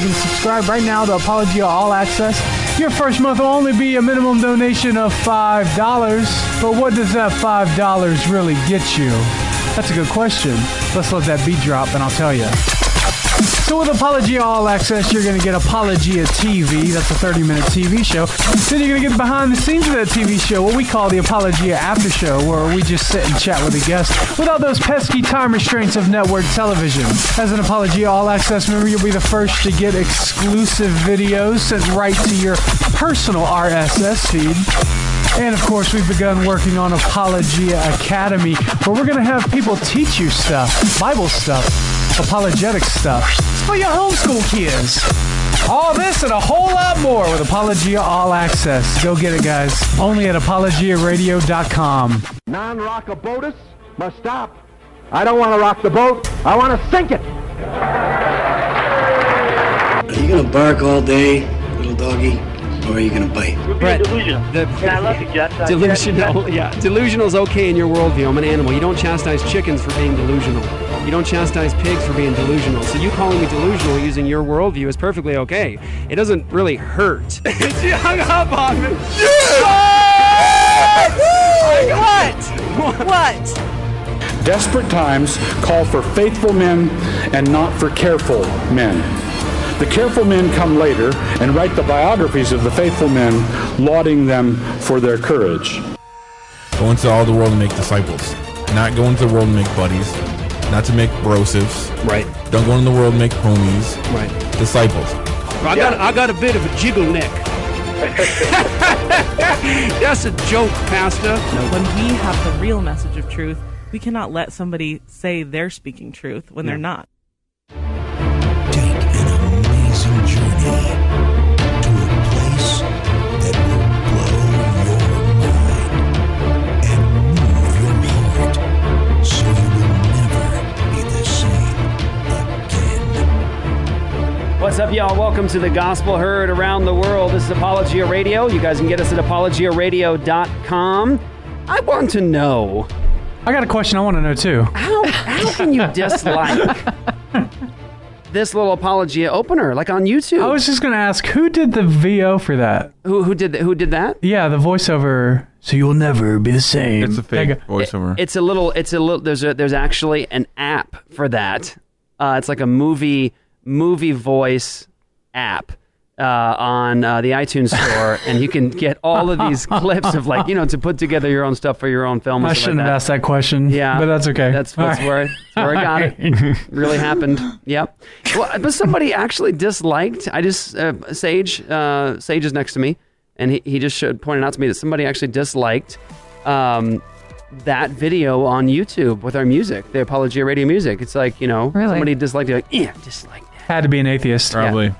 You can subscribe right now to Apologia All Access. Your first month will only be a minimum donation of $5. But what does that $5 really get you? That's a good question. Let's let that beat drop and I'll tell you. So with Apologia All Access, you're going to get Apologia TV. That's a 30-minute TV show. Then you're going to get behind the scenes of that TV show, what we call the Apologia After Show, where we just sit and chat with a guest without those pesky time restraints of network television. As an Apologia All Access member, you'll be the first to get exclusive videos sent right to your personal RSS feed. And of course, we've begun working on Apologia Academy, where we're going to have people teach you stuff, Bible stuff, apologetic stuff. It's for your homeschool kids. All this and a whole lot more with Apologia All Access. Go get it, guys. Only at apologiaradio.com. Non-rockabotus must stop. I don't want to rock the boat. I want to sink it. Are you gonna bark all day, little doggy, or are you gonna bite? Brett, delusional. the- Yeah, I love you, Jeff. Delusional, yeah, delusional is okay in your worldview. I'm an animal. You don't chastise chickens for being delusional. You don't chastise pigs for being delusional. So you calling me delusional using your worldview is perfectly okay. It doesn't really hurt. she hung up on me. What? What? Desperate times call for faithful men and not for careful men. The careful men come later and write the biographies of the faithful men, lauding them for their courage. Go into all the world and make disciples. Not go into the world and make buddies. Not to make brosives. Right. Don't go into the world and make homies. Right. Disciples. I got I got a bit of a jiggle neck. That's a joke, Pastor. When we have the real message of truth, we cannot let somebody say they're speaking truth when they're not. Take an amazing journey What's up, y'all? Welcome to the Gospel Heard Around the World. This is Apologia Radio. You guys can get us at apologiaradio.com. I want to know I got a question I want to know too. how how can you dislike this little Apologia opener, like on YouTube? I was just going to ask who did the VO for that? who who did that? Who did that? Yeah, the voiceover. So you'll never be the same. It's a fake That guy- voiceover. It's a little. It's a little. There's a, there's actually an app for that. Uh, it's like a movie movie voice app uh, on uh, the iTunes store, and you can get all of these clips of like you know to put together your own stuff for your own film. I shouldn't like have that. asked that question. Yeah, but that's okay. That's, that's All right. where that's where I got it. Really happened. Yep. Well, but somebody actually disliked. I just uh, Sage. Uh, Sage is next to me, and he, he just showed, pointed out to me that somebody actually disliked um, that video on YouTube with our music, the Apologia Radio music. It's like you know, Really? somebody disliked it. Like, yeah, dislike that. Had to be an atheist. Probably.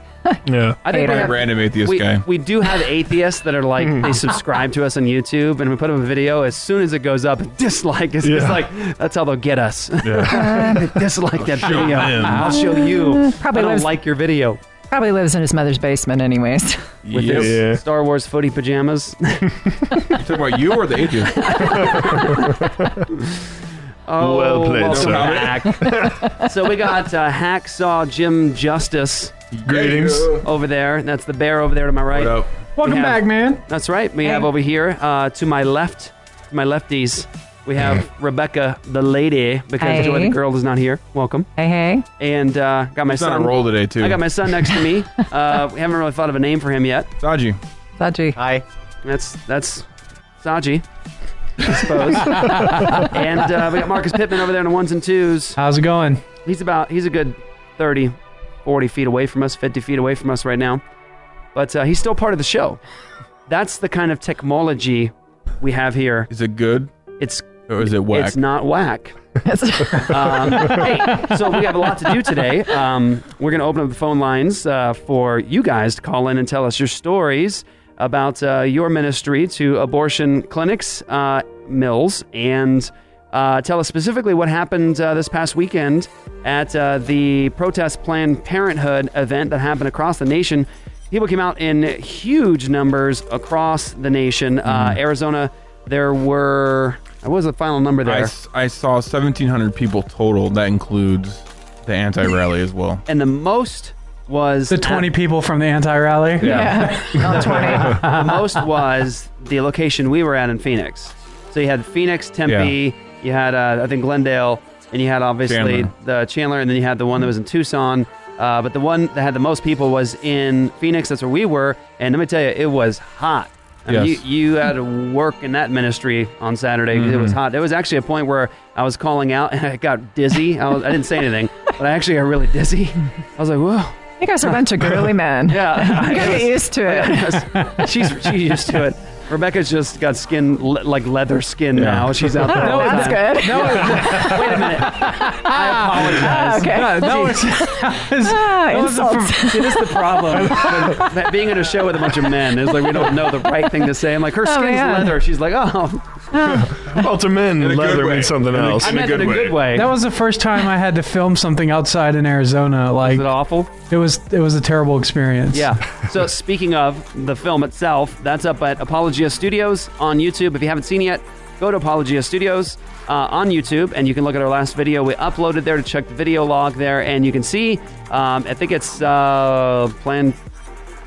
yeah. I think we Hater. have- Random atheist we, guy. we do have atheists that are like hmm. they subscribe to us on YouTube and we put up a video as soon as it goes up dislike it's just Yeah. like that's how they'll get us Yeah. dislike that oh, video them. I'll show you mm, Probably I don't lives- like your video Probably lives in his mother's basement, anyways. with Yeah. his Star Wars footy pajamas You talking about you or the atheist? Oh Well played, welcome sir. back. so we got uh, Hacksaw Jim Justice Greetings. over there that's the bear over there to my right What up? Welcome have- back, man. That's right. We have over here uh, to my left, my lefties, we have Rebecca the lady because Joy the Hey. girl is not here. Welcome. Hey, hey. And uh, got my He's on son. a roll today too. I got my son next to me. Uh, we haven't really thought of a name for him yet. Saji. Saji. Hi. That's that's Saji, I suppose. and uh, we got Marcus Pittman over there in the ones and twos. How's it going? He's about he's a good 30, 40 feet away from us, 50 feet away from us right now. But uh, he's still part of the show. That's the kind of technology we have here. Is it good It's or is it whack? it's not whack. um, hey, so we have a lot to do today. Um, we're going to open up the phone lines uh, for you guys to call in and tell us your stories about uh, your ministry to abortion clinics, uh, mills, and uh, tell us specifically what happened uh, this past weekend at uh, the protest Planned Parenthood event that happened across the nation. People came out in huge numbers across the nation. Uh, Arizona, there were. What was the final number I, there? s- I saw 1,700 people total. That includes the anti-rally as well. and the most was The 20 people from the anti-rally. Yeah. Not 20. the most was the location we were at in Phoenix. So you had Phoenix, Tempe, you had uh, I think Glendale, and you had obviously Chandler. the Chandler, and then you had the one that was in Tucson. Uh, but the one that had the most people was in Phoenix. That's where we were, and let me tell you, it was hot. I mean, Yes. you, you had to work in that ministry on Saturday. 'cause It was hot. There was actually a point where I was calling out and I got dizzy. I, was, I didn't say anything, but I actually got really dizzy. I was like, whoa. You guys are a bunch of girly men. Yeah. You gotta get used to it. Yes. she's she's used to it. Rebecca's just got skin le- like leather skin now. She's out there. all the That's time. good. No, wait a minute. I apologize. Okay. No, that was, Ah, that was a- insults. See, this is the problem with that being in a show with a bunch of men. Is like we don't know the right thing to say. I'm like, her Oh, skin's man. leather. She's like, oh, Well, to men, In a good leather means something else. I meant it in a good way. that was the first time I had to film something outside in Arizona. Like Is it awful? it was, it was a terrible experience. Yeah. So speaking of the film itself, that's up at Apologia Studios on YouTube. If you haven't seen it yet, go to Apologia Studios uh, on YouTube, and you can look at our last video. We uploaded there to check the video log there, and you can see. Um, I think it's uh, Planned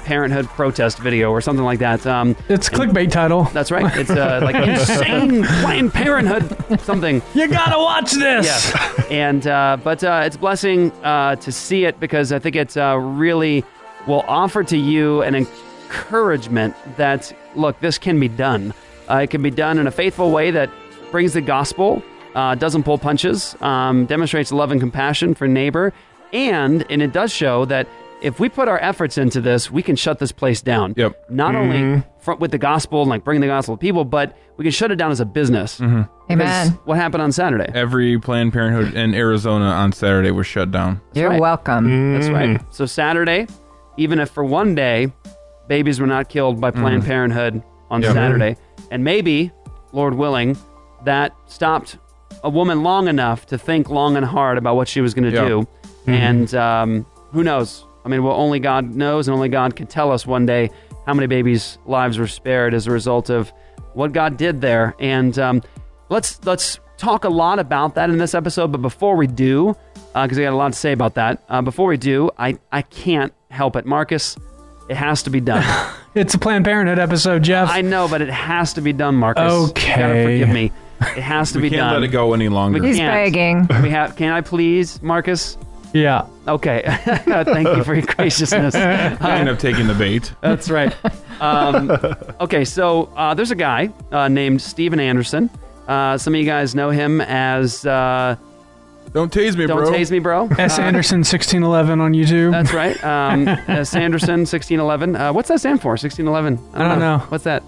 Parenthood protest video or something like that. Um, It's clickbait title. that's right. It's uh, like insane Planned Parenthood something. You gotta watch this. Yes. and uh, but uh, it's a blessing uh, to see it because I think it uh, really will offer to you an encouragement that look, this can be done. Uh, it can be done in a faithful way that brings the gospel, uh, doesn't pull punches, um, demonstrates love and compassion for neighbor, and and it does show that. If we put our efforts into this, we can shut this place down. Yep. Not mm-hmm. only front with the gospel and like bringing the gospel to people, but we can shut it down as a business. Mm-hmm. Amen. What happened on Saturday? Every Planned Parenthood in Arizona on Saturday was shut down. You're right. welcome. That's right. Mm. So Saturday, even if for one day babies were not killed by Planned mm-hmm. Parenthood on Yep. Saturday, and maybe, Lord willing, that stopped a woman long enough to think long and hard about what she was going to Yeah. do, and um, who knows? I mean, well, only God knows, and only God can tell us one day how many babies' lives were spared as a result of what God did there. And um, let's let's talk a lot about that in this episode. But before we do, because I got a lot to say about that, uh, before we do, I I can't help it, Marcus. It has to be done. It's a Planned Parenthood episode, Jeff. I know, but it has to be done, Marcus. You gotta Okay. forgive me. It has to We be can't done. let it go any longer. We He's can't. begging. We have. Can I please, Marcus? Yeah. Okay. Thank you for your graciousness. I end up taking the bait. That's right. Um, okay, so uh, there's a guy uh, named Steven Anderson. Uh, some of you guys know him as uh, Don't tase me, Don't bro. Tase Me Bro. S. Uh, Anderson 1611 on YouTube. That's right. Um, uh, Sanderson, 1611. Uh, what's that stand for? 1611? I don't know. What's that?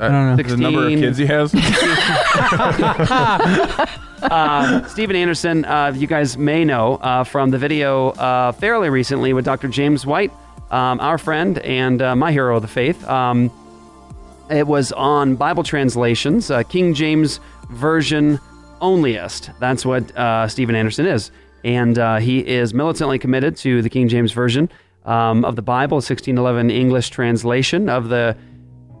I don't know. The number of 16. kids he has. Uh, Steven Anderson, uh, you guys may know uh, from the video uh, fairly recently with Dr. James White, um, our friend and uh, my hero of the faith. Um, it was on Bible translations, uh, King James Version onlyist. That's what uh, Steven Anderson is. And uh, he is militantly committed to the King James Version um, of the Bible, 1611 English translation of the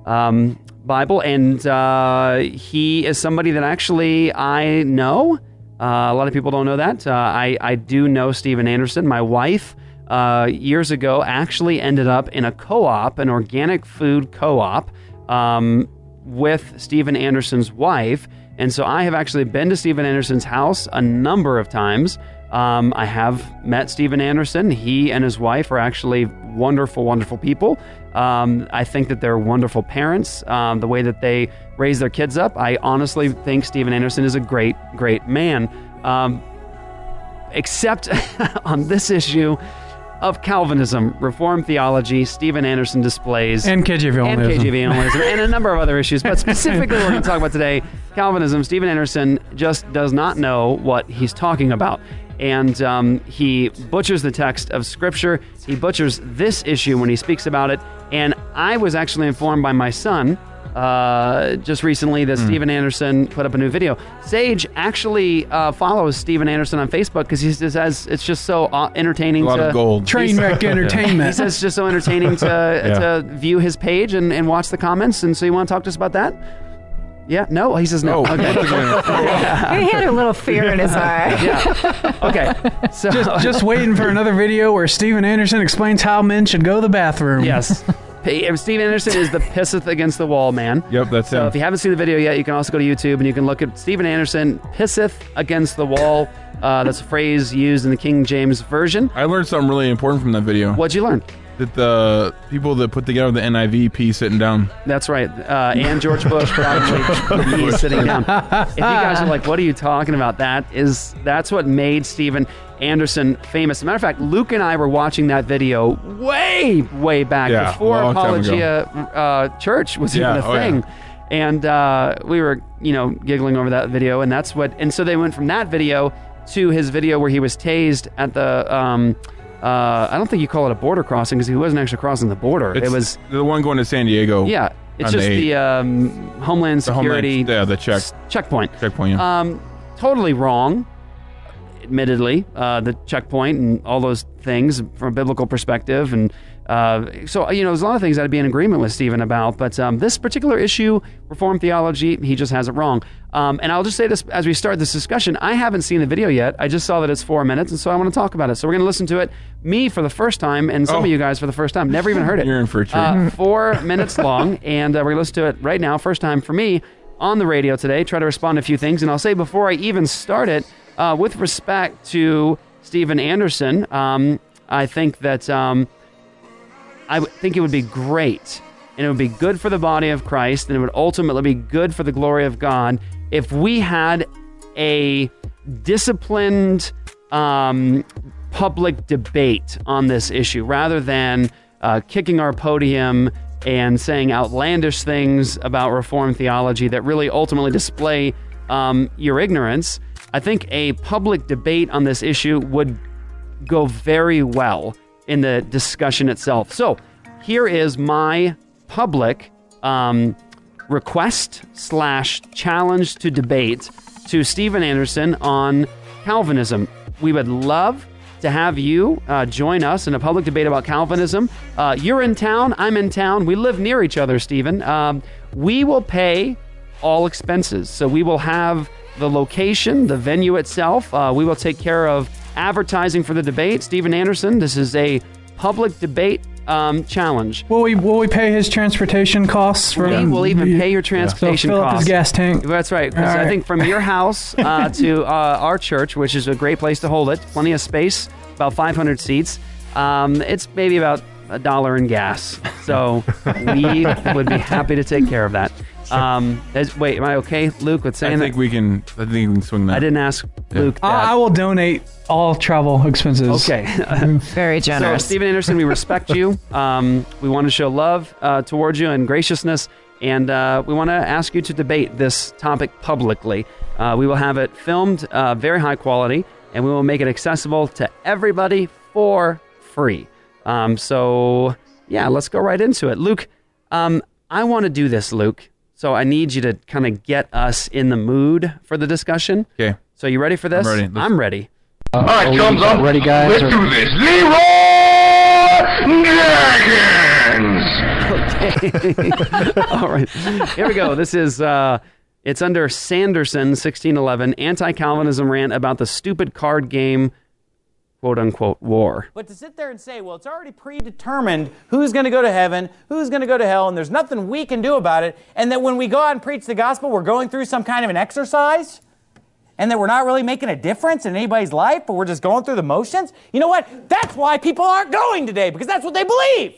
um, Bible, and uh, he is somebody that actually I know. Uh, a lot of people don't know that. Uh, I I do know Steven Anderson. My wife uh, years ago actually ended up in a co-op, an organic food co-op, um, with Steven Anderson's wife, and so I have actually been to Steven Anderson's house a number of times. Um, I have met Steven Anderson. He and his wife are actually wonderful, wonderful people. Um, I think that they're wonderful parents. Um, the way that they raise their kids up, I honestly think Steven Anderson is a great, great man. Um, except on this issue of Calvinism, Reformed theology, Steven Anderson displays and KJV and. KJV onlyism, and a number of other issues. But specifically, we're going to talk about today, Calvinism. Steven Anderson just does not know what he's talking about, and um, he butchers the text of Scripture. He butchers this issue when he speaks about it. And I was actually informed by my son uh, just recently that Steven Anderson put up a new video. Sage actually uh, follows Steven Anderson on Facebook because he says it's just so uh, entertaining. A lot to, of gold. Train wreck entertainment. he says it's just so entertaining to to view his page and, and watch the comments, and so you want to talk to us about that? Yeah, no, he says no. Oh, okay. He had a little fear in his eye. yeah. Okay. So Just, just waiting for another video where Steven Anderson explains how men should go to the bathroom. yes. P- Steve Anderson is the pisseth against the wall man. Yep, that's So him. if you haven't seen the video yet, you can also go to YouTube and you can look at Steven Anderson pisseth against the wall. Uh, that's a phrase used in the King James version. I learned something really important from that video. What'd you learn? That the people that put together the NIV pee sitting down. That's right. Uh, and George Bush probably be sitting down. If you guys are like, "What are you talking about?" That is that's what made Steven Anderson famous. As a matter of fact, Luke and I were watching that video way, way back Yeah, before long time ago. Apologia uh, Church was Yeah, even a oh, yeah. thing. And uh, we were, you know, giggling over that video, and that's what. And so they went from that video to his video where he was tased at the. Um, uh, I don't think you call it a border crossing because he wasn't actually crossing the border. It's it was the one going to San Diego. yeah, it's just the the, um, Homeland The Homeland- Security yeah, the check s- checkpoint. checkpoint. Yeah. Um, totally wrong. Admittedly, uh, the checkpoint and all those things from a biblical perspective, and uh, so you know, there's a lot of things I'd be in agreement with Steven about. But um, this particular issue, reform theology, he just has it wrong. Um, and I'll just say this as we start this discussion: I haven't seen the video yet. I just saw that it's four minutes, and so I want to talk about it. So we're going to listen to it. Me for the first time, and some Oh. of you guys for the first time. Never even heard it. You're in for a treat. Uh, four minutes long, and uh, we're going to listen to it right now. First time for me on the radio today. Try to respond to a few things, and I'll say before I even start it, uh, with respect to Steven Anderson, um, I think that um, I think it would be great, and it would be good for the body of Christ, and it would ultimately be good for the glory of God if we had a disciplined um, public debate on this issue rather than uh, kicking our podium and saying outlandish things about Reformed theology that really ultimately display um, your ignorance. I think a public debate on this issue would go very well in the discussion itself. So here is my public um, request slash challenge to debate to Steven Anderson on Calvinism. We would love to have you uh, join us in a public debate about Calvinism. Uh, you're in town, I'm in town. We live near each other, Steven. Um, we will pay all expenses. So we will have the location, the venue itself. Uh, we will take care of advertising for the debate. Steven Anderson, this is a public debate um, challenge. Will we will we pay his transportation costs? For We will even pay your so transportation fill up costs. his gas tank. That's right. All I think from your house uh, to uh, our church, which is a great place to hold it, plenty of space, about 500 seats. Um, it's maybe about a dollar in gas. So we would be happy to take care of that. Um, as, wait, am I okay, Luke, with I think that? we can. I think we can swing that. I didn't ask Luke. I, I will donate all travel expenses. Okay. Very So, generous. Steven Anderson, we respect you. Um, we want to show love uh, towards you and graciousness, and uh, we want to ask you to debate this topic publicly. Uh, we will have it filmed, uh, very high quality, and we will make it accessible to everybody for free. Um, so, yeah, let's go right into it. Luke, um, I want to do this, Luke. So I need you to kind of get us in the mood for the discussion. Okay. So you ready for this? ready. Let's- I'm ready. All right, thumbs up. Ready, guys? Let's do this. Leeroy Jenkins. All right. Here we go. This is uh it's under Sanderson 1611 anti-Calvinism rant about the stupid card game quote unquote war. But to sit there and say, well, it's already predetermined who's going to go to heaven, who's going to go to hell, and there's nothing we can do about it, and that when we go out and preach the gospel, we're going through some kind of an exercise, and that we're not really making a difference in anybody's life, but we're just going through the motions, you know what? That's why people aren't going today, because that's what they believe.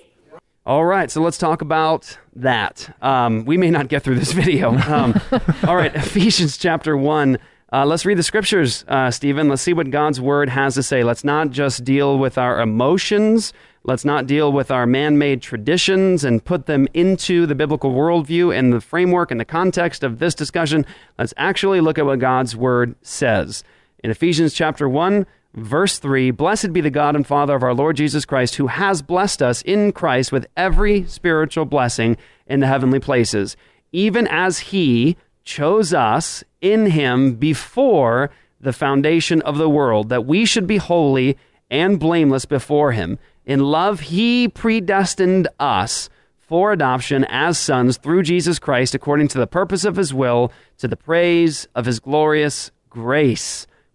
All right, so let's talk about that. Um, we may not get through this video. Um, all right, Ephesians chapter 1. Uh, let's read the scriptures, uh, Steven. Let's see what God's word has to say. Let's not just deal with our emotions. Let's not deal with our man made traditions and put them into the biblical worldview and the framework and the context of this discussion. Let's actually look at what God's word says. In Ephesians chapter 1, verse 3 Blessed be the God and Father of our Lord Jesus Christ, who has blessed us in Christ with every spiritual blessing in the heavenly places, even as he chose us in him before the foundation of the world, that we should be holy and blameless before him. In love, he predestined us for adoption as sons through Jesus Christ according to the purpose of his will, to the praise of his glorious grace,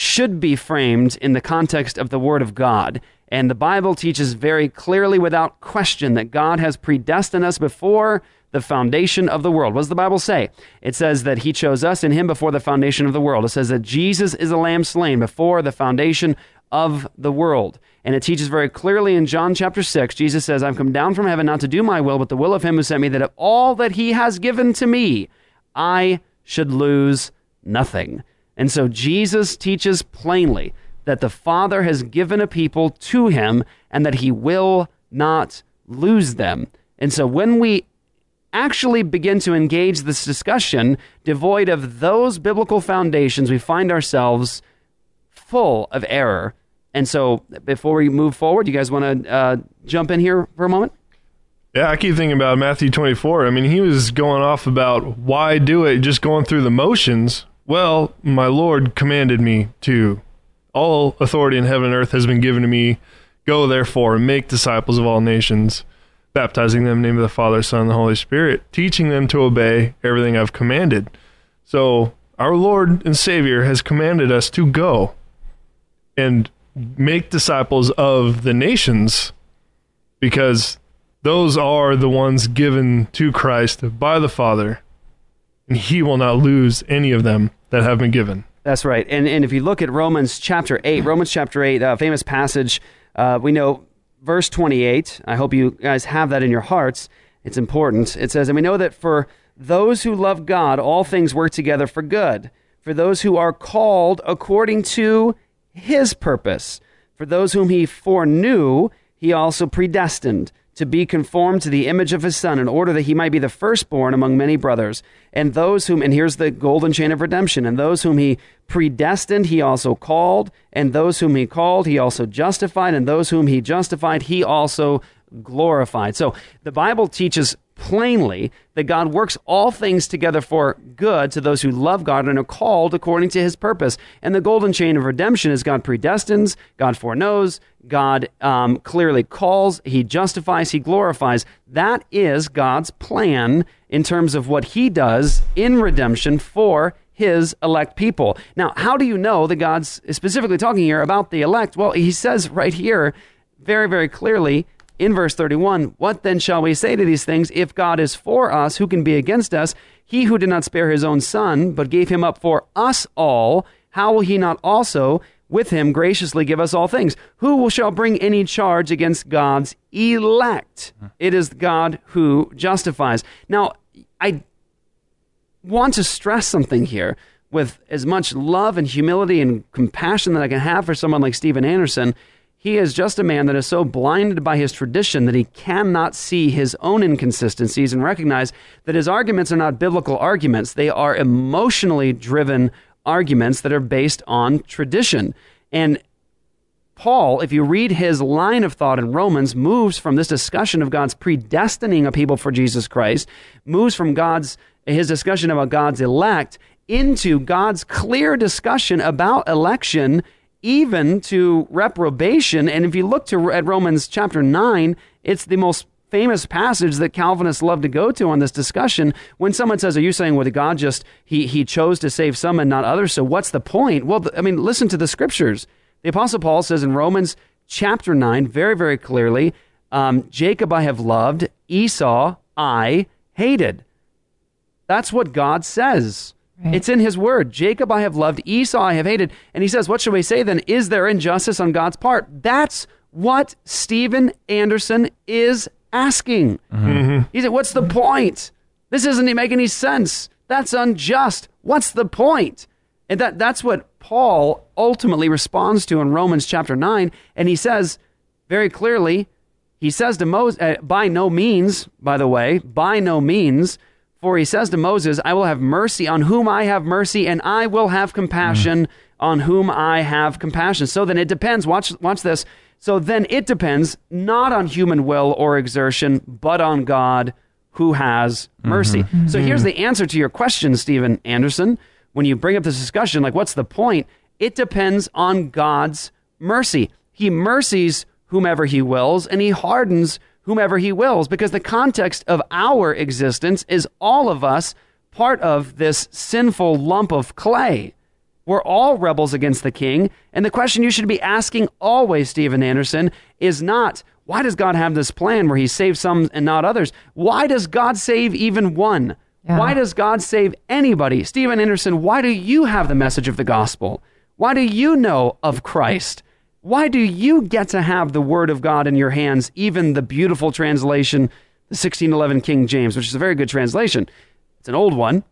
should be framed in the context of the Word of God. And the Bible teaches very clearly, without question, that God has predestined us before the foundation of the world. What does the Bible say? It says that He chose us in Him before the foundation of the world. It says that Jesus is a lamb slain before the foundation of the world. And it teaches very clearly in John chapter 6, Jesus says, I've come down from heaven not to do my will, but the will of him who sent me, that of all that he has given to me, I should lose nothing. And so Jesus teaches plainly that the Father has given a people to him and that he will not lose them. And so when we actually begin to engage this discussion devoid of those biblical foundations, we find ourselves full of error. And so, before we move forward, you guys want to uh, jump in here for a moment? Yeah, I keep thinking about Matthew 24. I mean, he was going off about why do it, just going through the motions. Well, my Lord commanded me to. All authority in heaven and earth has been given to me. Go therefore and make disciples of all nations, baptizing them in the name of the Father, Son, and the Holy Spirit, teaching them to obey everything I've commanded. So, our Lord and Savior has commanded us to go and make disciples of the nations because those are the ones given to Christ by the Father, and He will not lose any of them that have been given. That's right. And, and if you look at Romans chapter 8, Romans chapter 8, a famous passage, uh, we know verse 28. I hope you guys have that in your hearts. It's important. It says, And we know that for those who love God, all things work together for good, for those who are called according to his purpose. For those whom he foreknew, he also predestined to be conformed to the image of his son in order that he might be the firstborn among many brothers. And those whom, and here's the golden chain of redemption, and those whom he predestined, he also called, and those whom he called, he also justified, and those whom he justified, he also glorified. So the Bible teaches plainly that God works all things together for good to those who love God and are called according to his purpose. And the golden chain of redemption is God predestines, God foreknows, God um, clearly calls, he justifies, he glorifies. That is God's plan in terms of what he does in redemption for his elect people. Now, how do you know that God's specifically talking here about the elect? Well, he says right here very, very clearly in verse 31 What then shall we say to these things? If God is for us, who can be against us? He who did not spare his own son, but gave him up for us all, how will he not also with him graciously give us all things? Who shall bring any charge against God's elect? It is God who justifies. Now, I want to stress something here with as much love and humility and compassion that I can have for someone like Steven Anderson. He is just a man that is so blinded by his tradition that he cannot see his own inconsistencies and recognize that his arguments are not biblical arguments. They are emotionally driven arguments that are based on tradition. And Paul, if you read his line of thought in Romans, moves from this discussion of God's predestining a people for Jesus Christ, moves from God's his discussion about God's elect into God's clear discussion about election even to reprobation. And if you look to at Romans chapter 9, it's the most famous passage that Calvinists love to go to on this discussion. When someone says, Are you saying, well, God just, he, he chose to save some and not others? So what's the point? Well, I mean, listen to the scriptures. The Apostle Paul says in Romans chapter 9, very, very clearly, um, Jacob I have loved, Esau I hated. That's what God says. It's in his word. Jacob I have loved, Esau I have hated. And he says, What should we say then? Is there injustice on God's part? That's what Steven Anderson is asking. He said, What's the point? This doesn't make any sense. That's unjust. What's the point? And that, that's what Paul ultimately responds to in Romans chapter 9. And he says very clearly, he says to Moses, uh, by no means, by the way, by no means, For he says to Moses, I will have mercy on whom I have mercy, and I will have compassion hmm. on whom I have compassion. So then it depends. Watch, watch this. So then it depends not on human will or exertion, but on God who has mm-hmm. mercy. So hmm. here's the answer to your question, Steven Anderson. When you bring up this discussion, like, what's the point? It depends on God's mercy. He mercies whomever he wills, and he hardens whomever he wills, because the context of our existence is all of us part of this sinful lump of clay. We're all rebels against the king. And the question you should be asking always, Steven Anderson, is not why does God have this plan where he saves some and not others? Why does God save even one? Why does God save anybody? Steven Anderson, why do you have the message of the gospel? Why do you know of Christ? Why do you get to have the word of God in your hands, even the beautiful translation, the 1611 King James, which is a very good translation? It's an old one.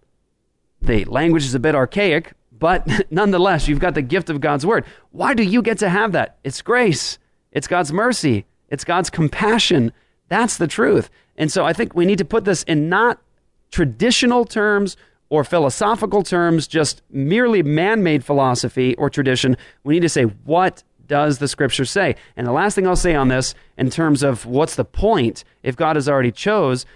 The language is a bit archaic, but nonetheless, you've got the gift of God's word. Why do you get to have that? It's grace, it's God's mercy, it's God's compassion. That's the truth. And so I think we need to put this in not traditional terms or philosophical terms, just merely man made philosophy or tradition. We need to say, what does the scripture say? And the last thing I'll say on this, in terms of what's the point, if God has already chose,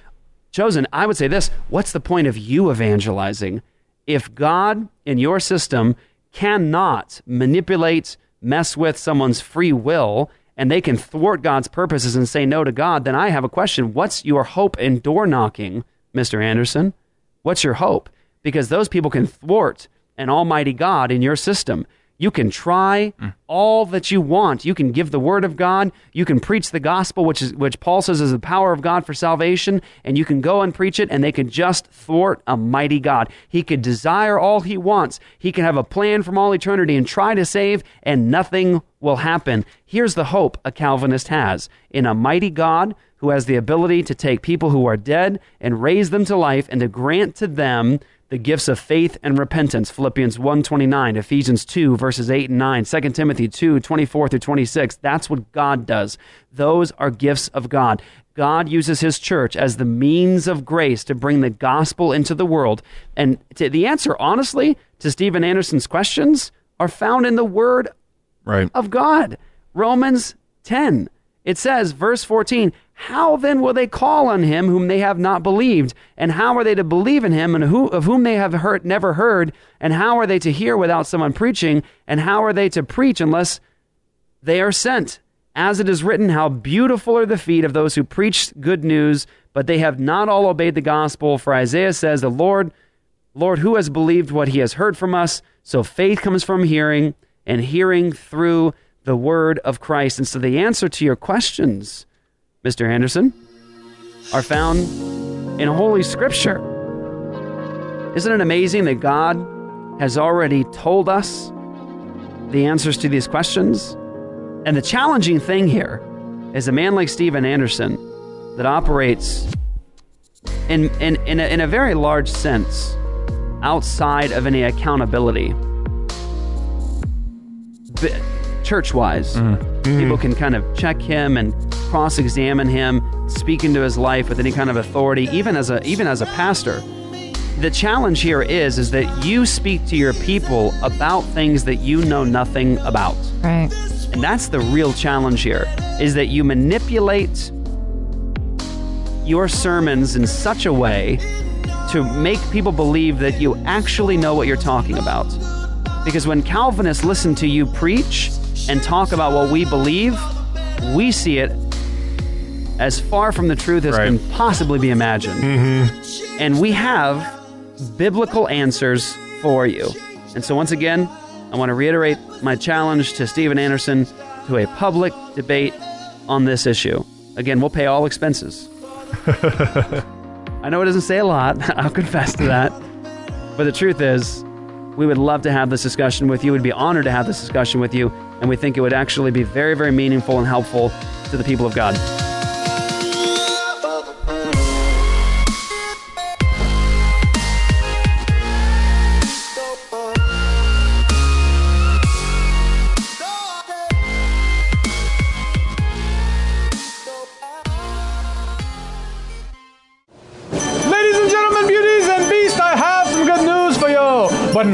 chosen, I would say this what's the point of you evangelizing? If God in your system cannot manipulate, mess with someone's free will, and they can thwart God's purposes and say no to God, then I have a question. What's your hope in door knocking, Mr. Anderson? What's your hope? Because those people can thwart an almighty God in your system. You can try mm. all that you want. You can give the word of God. You can preach the gospel, which is which Paul says is the power of God for salvation, and you can go and preach it, and they can just thwart a mighty God. He could desire all he wants. He can have a plan from all eternity and try to save, and nothing will happen. Here's the hope a Calvinist has in a mighty God who has the ability to take people who are dead and raise them to life and to grant to them the gifts of faith and repentance philippians 1.29 ephesians 2 verses 8 and 9 2 timothy 2 24 through 26 that's what god does those are gifts of god god uses his church as the means of grace to bring the gospel into the world and to, the answer honestly to steven anderson's questions are found in the word Right. of God. Romans 10. It says, verse 14, How then will they call on him whom they have not believed? And how are they to believe in him and who, of whom they have heard, never heard? And how are they to hear without someone preaching? And how are they to preach unless they are sent? As it is written, How beautiful are the feet of those who preach good news, but they have not all obeyed the gospel. For Isaiah says, The Lord, Lord, who has believed what he has heard from us? So faith comes from hearing, and hearing through the word of Christ. And so the answer to your questions, Mr. Anderson, are found in Holy Scripture. Isn't it amazing that God has already told us the answers to these questions? And the challenging thing here is a man like Steven Anderson that operates in, in, in, a, in a very large sense outside of any accountability church wise. Mm-hmm. People can kind of check him and cross examine him, speak into his life with any kind of authority, even as a even as a pastor. The challenge here is is that you speak to your people about things that you know nothing about. Right. And that's the real challenge here is that you manipulate your sermons in such a way to make people believe that you actually know what you're talking about. Because when Calvinists listen to you preach and talk about what we believe, we see it as far from the truth as can possibly be imagined. Mm-hmm. And we have biblical answers for you. And so, once again, I want to reiterate my challenge to Steven Anderson to a public debate on this issue. Again, we'll pay all expenses. I know it doesn't say a lot, I'll confess to that. But the truth is, we would love to have this discussion with you. We'd be honored to have this discussion with you. And we think it would actually be very, very meaningful and helpful to the people of God.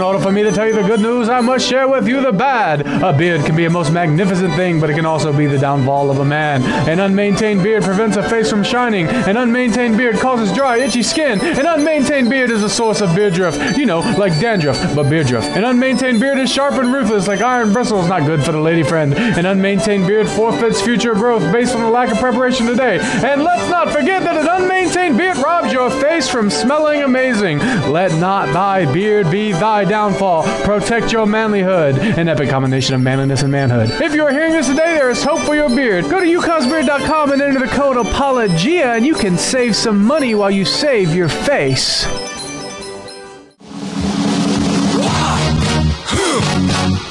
Order for me to tell you the good news, I must share with you the bad. A beard can be a most magnificent thing, but it can also be the downfall of a man. An unmaintained beard prevents a face from shining. An unmaintained beard causes dry, itchy skin. An unmaintained beard is a source of beard drift. You know, like dandruff, but beard drift. An unmaintained beard is sharp and ruthless, like iron bristles, not good for the lady friend. An unmaintained beard forfeits future growth based on a lack of preparation today. And let's not forget that an unmaintained beard robs your face from smelling amazing. Let not thy beard be thy downfall. Protect your manlyhood. An epic combination of manliness and manhood. If you are hearing this today, there is hope for your beard. Go to yukonsbeard.com and enter the code APOLOGIA, and you can save some money while you save your face.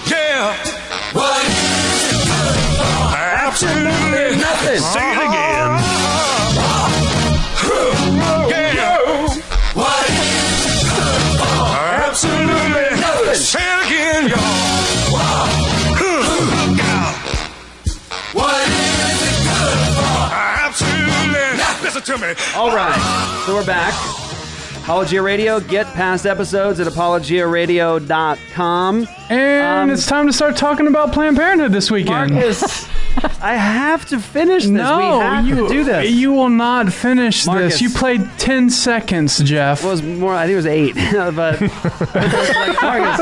Yeah. What? Absolutely nothing. Absolutely nothing. Listen to me. All right, so we're back. Apologia Radio. Get past episodes at apologiaradio.com. And um, it's time to start talking about Planned Parenthood this weekend. Marcus, I have to finish this. No, we have you, to do this. You will not finish Marcus. this. You played 10 seconds, Jeff. It was more. I think it was eight, but Marcus,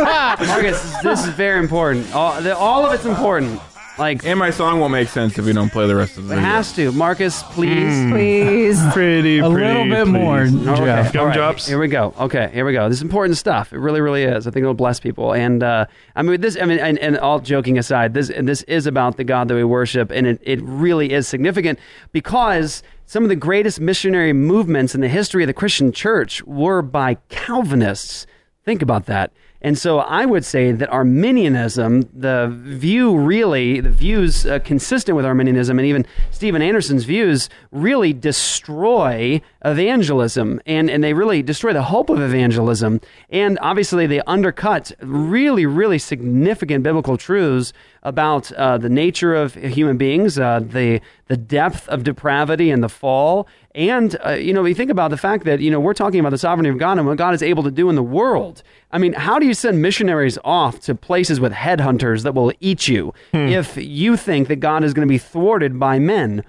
Marcus, this is very important. All, the, all of it's important. Like, and my song won't make sense if we don't play the rest of the it video. has to. Marcus, please, Mm. Please. Pretty, A pretty, little bit please. more, Okay, Jeff. all right, Here we go. Okay, here we go. This is important stuff. It really, really is. I think it'll bless people. And uh, I mean, this. I mean, and, and all joking aside, this and this is about the God that we worship, and it, it really is significant because some of the greatest missionary movements in the history of the Christian Church were by Calvinists. Think about that. And so I would say that Arminianism, the view really, the views uh, consistent with Arminianism and even Steven Anderson's views really destroy evangelism and, and they really destroy the hope of evangelism. And obviously they undercut really, really significant biblical truths about uh, the nature of human beings, uh, the, the depth of depravity and the fall. And, uh, you know, we think about the fact that, you know, we're talking about the sovereignty of God and what God is able to do in the world. I mean, how do you send missionaries off to places with headhunters that will eat you if you think that God is going to be thwarted by men?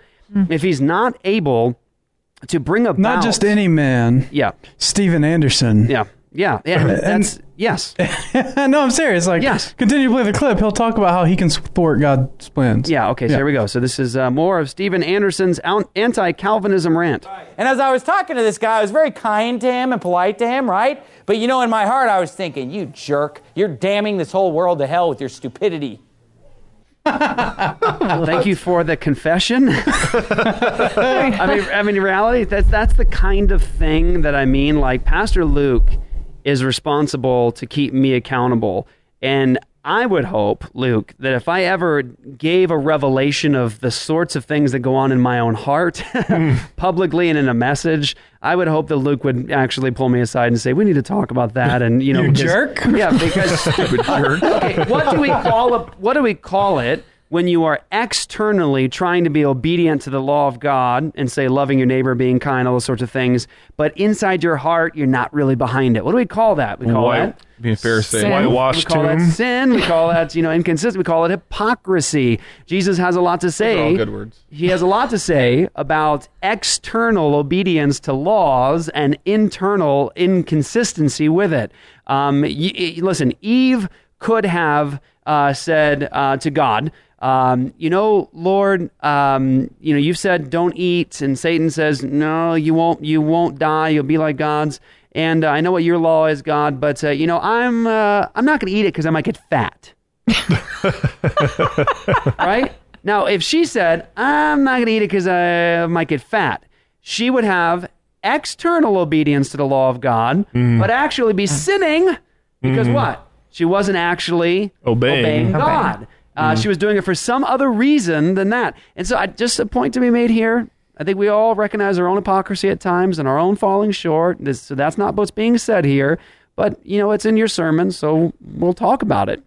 If he's not able to bring about. Not just any man. Yeah. Steven Anderson. Yeah. Yeah. Yeah. That's, yes. no, I'm serious. Like, Yes. continue to play the clip. He'll talk about how he can thwart God's plans. Yeah. Okay. So Yeah. here we go. So this is uh, more of Steven Anderson's anti Calvinism rant. And as I was talking to this guy, I was very kind to him and polite to him, right? But you know, in my heart, I was thinking, you jerk, you're damning this whole world to hell with your stupidity. Thank you for the confession. I mean, I mean, in reality, that's that's the kind of thing that I mean. Like Pastor Luke is responsible to keep me accountable, and I would hope, Luke, that if I ever gave a revelation of the sorts of things that go on in my own heart hmm. publicly and in a message, I would hope that Luke would actually pull me aside and say, "We need to talk about that." And you know, You because- jerk. Yeah, because Stupid jerk. okay, what do we call a, what do we call it when you are externally trying to be obedient to the law of God and say loving your neighbor, being kind, all those sorts of things, but inside your heart you're not really behind it? What do we call that? We call White- that Being a Pharisee. Whitewashed we call that sin. We call that you know inconsistent. We call it hypocrisy. Jesus has a lot to are all say. good words. He has a lot to say about external obedience to laws and internal inconsistency with it. Um, y- y- listen, Eve could have uh, said uh, to God, um, "You know, Lord, um, you know, you've said don't eat," and Satan says, "No, you won't. You won't die. You'll be like gods." And uh, I know what your law is, God, but uh, you know, I'm uh, I'm not going to eat it because I might get fat. right? Now, if she said, I'm not going to eat it because I might get fat, she would have external obedience to the law of God, but actually be sinning because what? She wasn't actually Obeying. God. Uh, She was doing it for some other reason than that. And so, I, just a point to be made here. I think we all recognize our own hypocrisy at times and our own falling short. This, so that's not what's being said here. But, you know, it's in your sermon, so we'll talk about it.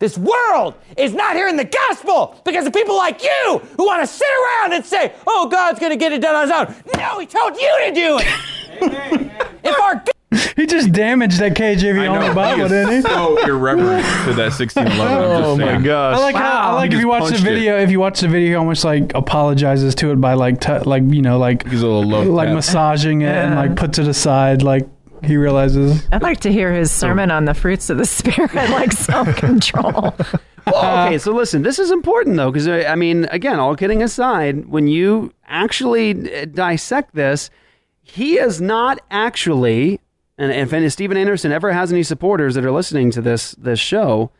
This world is not hearing the gospel because of people like you who want to sit around and say, oh, God's going to get it done on his own. No, he told you to do it. if our He just just damaged that KJV I only know, Bible, didn't he? is so irreverent to that 1611. I'm just Oh my saying. gosh. I like how I like He if you just watch the punched it. video. If you watch the video, he almost like apologizes to it by like t- like you know like He's a little love like tap. massaging it and like puts it aside like he realizes. I'd like to hear his sermon on the fruits of the spirit, like self control. Well, okay, so listen, this is important though, because I mean, again, all kidding aside, when you actually uh, dissect this, he is not actually, and if any, Steven Anderson ever has any supporters that are listening to this this show,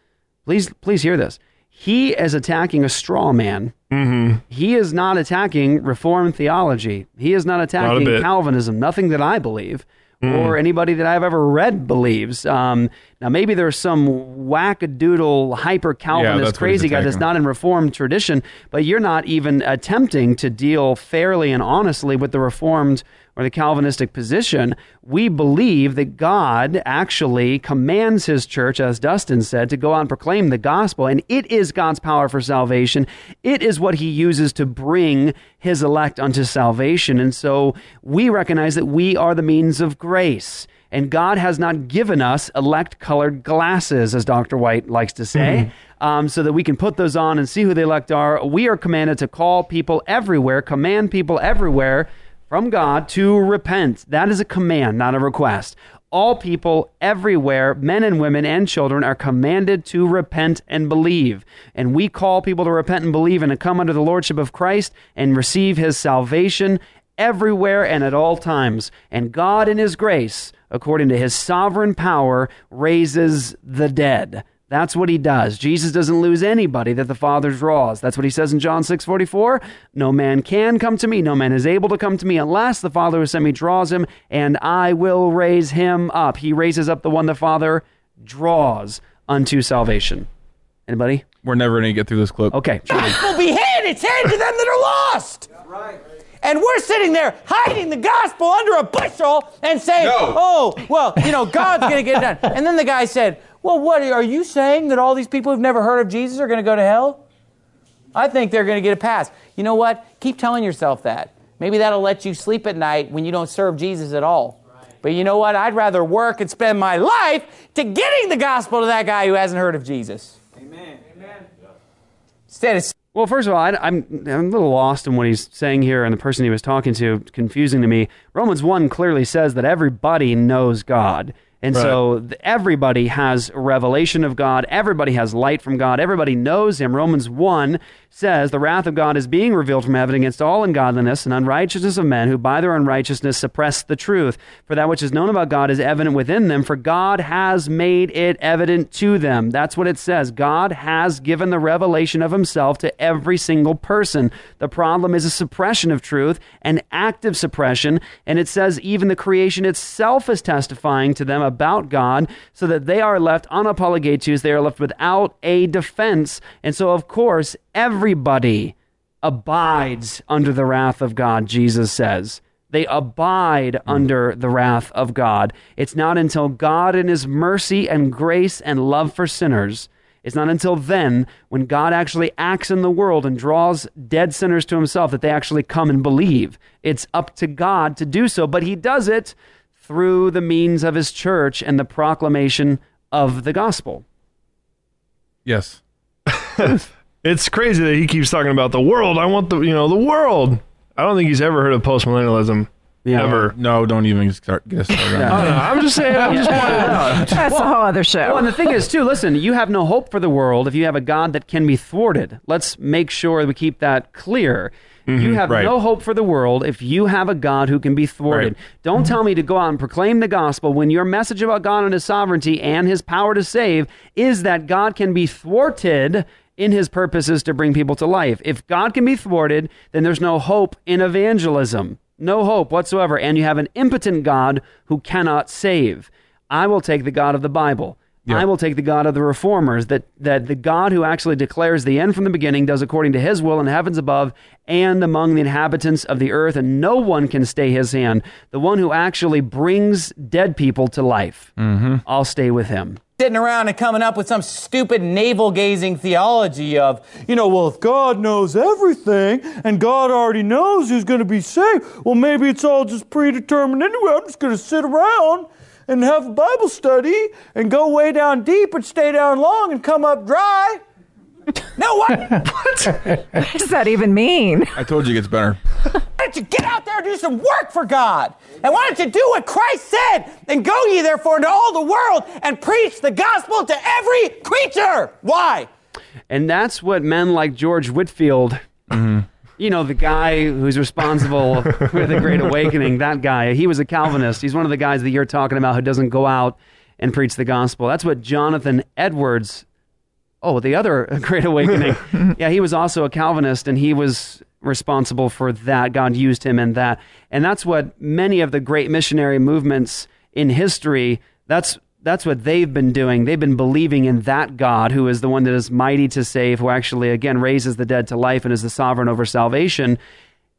please please hear this. He is attacking a straw man. Mm-hmm. He is not attacking Reformed theology. He is not attacking bit. Calvinism. Nothing that I believe Mm. or anybody that I've ever read believes. Um, now, maybe there's some wackadoodle, hyper Calvinist he's crazy guy that's not in Reformed tradition, but you're not even attempting to deal fairly and honestly with the Reformed or the Calvinistic position. We believe that God actually commands his church, as Dustin said, to go out and proclaim the gospel, and it is God's power for salvation. It is what he uses to bring his elect unto salvation. And so we recognize that we are the means of grace. And God has not given us elect colored glasses, as Dr. White likes to say, um, so that we can put those on and see who the elect are. We are commanded to call people everywhere, command people everywhere from God to repent. That is a command, not a request. All people everywhere, men and women and children, are commanded to repent and believe. And we call people to repent and believe and to come under the lordship of Christ and receive his salvation everywhere and at all times. And God, in His grace, according to His sovereign power, raises the dead. That's what he does. Jesus doesn't lose anybody that the Father draws. That's what he says in John 6 44. No man can come to me, no man is able to come to me unless the Father who sent me draws him, and I will raise him up. He raises up the one the Father draws unto salvation. Anybody? We're never going to get through this clip. Okay. will be handed. It's handed to them that are lost. Right. And we're sitting there hiding the gospel under a bushel and saying, oh, well, you know, God's going to get it done. And then the guy said, well, what are you saying that all these people who've never heard of Jesus are going to go to hell? I think they're going to get a pass. You know what? Keep telling yourself that. Maybe that'll let you sleep at night when you don't serve Jesus at all. But you know what? I'd rather work and spend my life to getting the gospel to that guy who hasn't heard of Jesus. Amen. Amen. Instead of Well, first of all, I, am I'm a little lost in what he's saying here, and the person he was talking to, confusing to me. Romans 1 clearly says that everybody knows God. And so th- everybody has revelation of God. Everybody has light from God. Everybody knows Him. Romans 1 says, The wrath of God is being revealed from heaven against all ungodliness and unrighteousness of men who by their unrighteousness suppress the truth. For that which is known about God is evident within them, for God has made it evident to them. That's what it says. God has given the revelation of Himself to every single person. The problem is a suppression of truth, an active suppression, and it says even the creation itself is testifying to them about God, so that they are left anapologetos, they are left without a defense. And so, of course, everybody abides under the wrath of God, Jesus says. They abide hmm. under the wrath of God. It's not until God, in His mercy and grace and love for sinners, it's not until then, when God actually acts in the world and draws dead sinners to Himself, that they actually come and believe. It's up to God to do so, but He does it through the means of His church and the proclamation of the gospel. Yes. it's crazy that he keeps talking about the world. I want the you know the world. I don't think he's ever heard of postmillennialism. Yeah. Ever. No, don't even start get us started. on I don't know. that. I'm just saying. I'm just pointing it out. That's a whole other show. Well, and the thing is, too, listen, you have no hope for the world if you have a God that can be thwarted. Let's make sure we keep that clear. Mm-hmm. you have right. no hope for the world if you have a God who can be thwarted. Don't tell me to go out and proclaim the gospel when your message about God and his sovereignty and his power to save is that God can be thwarted in his purposes to bring people to life. If God can be thwarted, then there's no hope in evangelism. No hope whatsoever. And you have an impotent God who cannot save. I will take the God of the Bible. I will take the God of the reformers, that, that the God who actually declares the end from the beginning does according to his will in the heavens above and among the inhabitants of the earth, and no one can stay his hand. The one who actually brings dead people to life. Mm-hmm. I'll stay with him. Sitting around and coming up with some stupid navel gazing theology of, you know, well, if God knows everything and God already knows who's going to be saved, well, maybe it's all just predetermined anyway. I'm just going to sit around and have a Bible study and go way down deep and stay down long and come up dry. No, what? what? What does that even mean? I told you it gets better. Why don't you get out there and do some work for God? And why don't you do what Christ said and go ye therefore into all the world and preach the gospel to every creature? Why? And that's what men like George Whitefield, mm-hmm. you know, the guy who's responsible for the Great Awakening, that guy, he was a Calvinist. He's one of the guys that you're talking about who doesn't go out and preach the gospel. That's what Jonathan Edwards, oh, the other Great Awakening, yeah, he was also a Calvinist and he was responsible for that. God used him in that. And that's what many of the great missionary movements in history, that's that's what they've been doing. They've been believing in that God who is the one that is mighty to save, who actually, again, raises the dead to life and is the sovereign over salvation,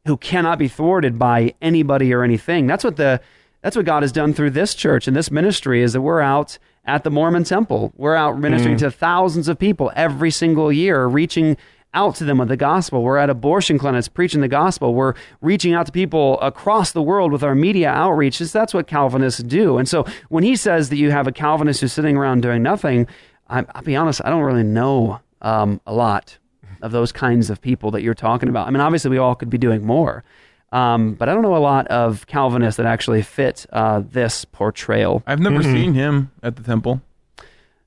who cannot be thwarted by anybody or anything. That's what the that's what God has done through this church and this ministry is that we're out at the Mormon temple. We're out ministering Mm. to thousands of people every single year, reaching out to them with the gospel. We're at abortion clinics preaching the gospel. We're reaching out to people across the world with our media outreach. That's what Calvinists do. And so when he says that you have a Calvinist who's sitting around doing nothing, I, I'll be honest, I don't really know um, a lot of those kinds of people that you're talking about. I mean, obviously, we all could be doing more. Um, but I don't know a lot of Calvinists that actually fit uh, this portrayal. I've never seen him at the temple.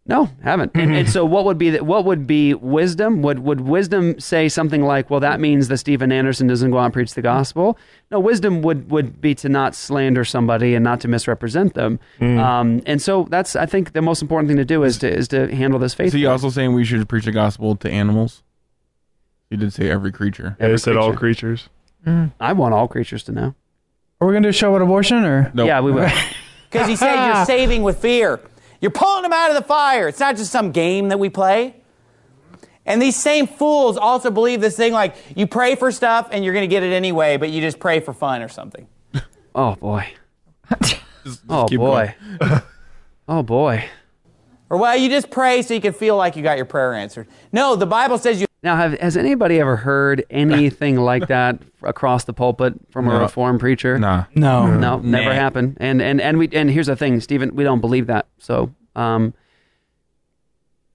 No, haven't. And, and so, what would be the, what would be wisdom? Would would wisdom say something like, "Well, that means that Steven Anderson doesn't go out and preach the gospel"? No, wisdom would would be to not slander somebody and not to misrepresent them. Um, and so, that's I think the most important thing to do is to is to handle this faith. faithfully. he also saying we should preach the gospel to animals? He did say every creature. Yeah, he said all creatures. Mm. I want all creatures to know. Are we going to do a show with abortion or? Yeah, we will. Because he said you're saving with fear. You're pulling them out of the fire. It's not just some game that we play. And these same fools also believe this thing like you pray for stuff and you're going to get it anyway, but you just pray for fun or something. Oh boy. oh keep boy. oh boy. Or well, you just pray so you can feel like you got your prayer answered. No, the Bible says you Now, have, has anybody ever heard anything like that across the pulpit from a reformed preacher? Nah. No. No, never Nah. happened. And and and we and here's the thing, Steven, we don't believe that. So, um,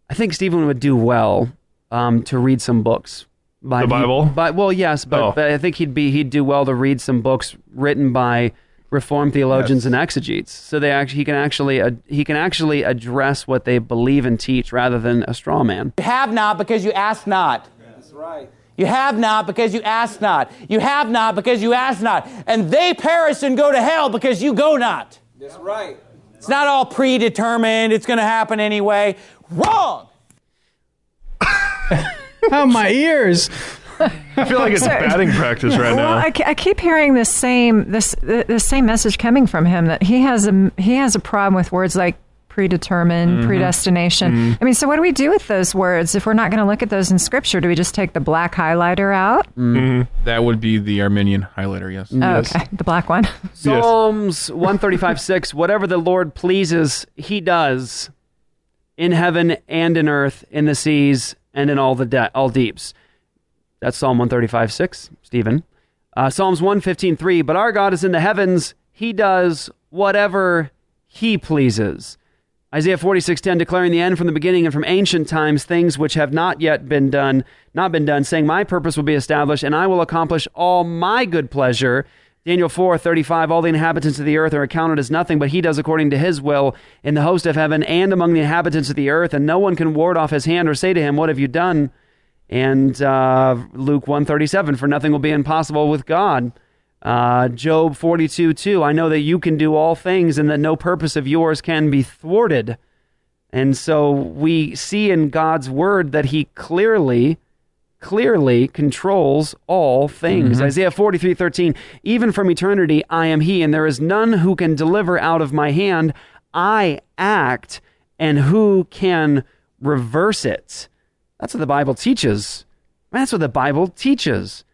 I think Steven would do well um, to read some books. By The Bible? But well, yes, but, Oh. but I think he'd be he'd do well to read some books written by reformed theologians and exegetes, so they actually he can actually uh, he can actually address what they believe and teach rather than a straw man. You have not because you ask not. That's right. You have not because you ask not. You have not because you ask not. And they perish and go to hell because you go not. That's right. It's not all predetermined. It's going to happen anyway. Wrong. Oh, my ears. I feel like it's Sorry. batting practice right Well, now. I, I keep hearing this same this the, the same message coming from him that he has a he has a problem with words like predetermined, Mhm. predestination. Mhm. I mean, so what do we do with those words if we're not going to look at those in scripture? Do we just take the black highlighter out? Mm. That would be the Arminian highlighter, yes. Oh, okay, the black one. Psalms 135 6 Whatever the Lord pleases, he does in heaven and in earth, in the seas and in all the de- all deeps. That's Psalm 135 6, Steven. Uh, Psalms 115 3 But our God is in the heavens, he does whatever he pleases. Isaiah 46:10 declaring the end from the beginning and from ancient times things which have not yet been done not been done saying my purpose will be established and I will accomplish all my good pleasure. Daniel 4:35 All the inhabitants of the earth are accounted as nothing but he does according to his will in the host of heaven and among the inhabitants of the earth and no one can ward off his hand or say to him what have you done? And uh, Luke 137 for nothing will be impossible with God. Uh, Job 42 2 I know that you can do all things and that no purpose of yours can be thwarted. And so we see in God's word that he clearly, clearly controls all things. Mhm. Isaiah 43 13 Even from eternity I am he, and there is none who can deliver out of my hand. I act, and who can reverse it? That's what the Bible teaches. That's what the Bible teaches.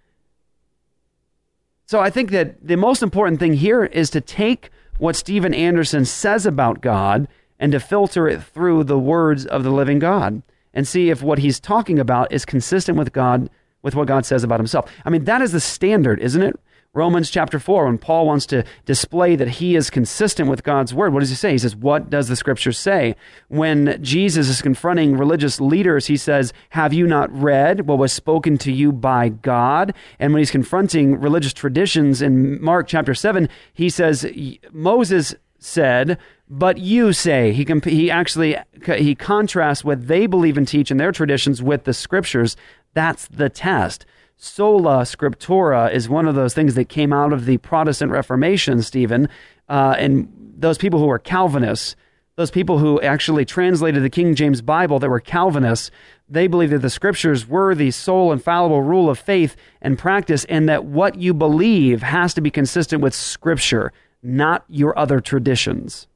So I think that the most important thing here is to take what Steven Anderson says about God and to filter it through the words of the living God and see if what he's talking about is consistent with God with what God says about himself. I mean, that is the standard, isn't it? Romans chapter 4, when Paul wants to display that he is consistent with God's word, what does he say? He says, What does the scripture say? When Jesus is confronting religious leaders, he says, Have you not read what was spoken to you by God? And when he's confronting religious traditions in Mark chapter 7, he says, Moses said, but you say he comp- he actually he contrasts what they believe and teach in their traditions with the scriptures. That's the test. Sola scriptura is one of those things that came out of the Protestant Reformation, Steven, uh, and those people who were Calvinists, those people who actually translated the King James Bible that were Calvinists, they believed that the scriptures were the sole infallible rule of faith and practice, and that what you believe has to be consistent with scripture, not your other traditions.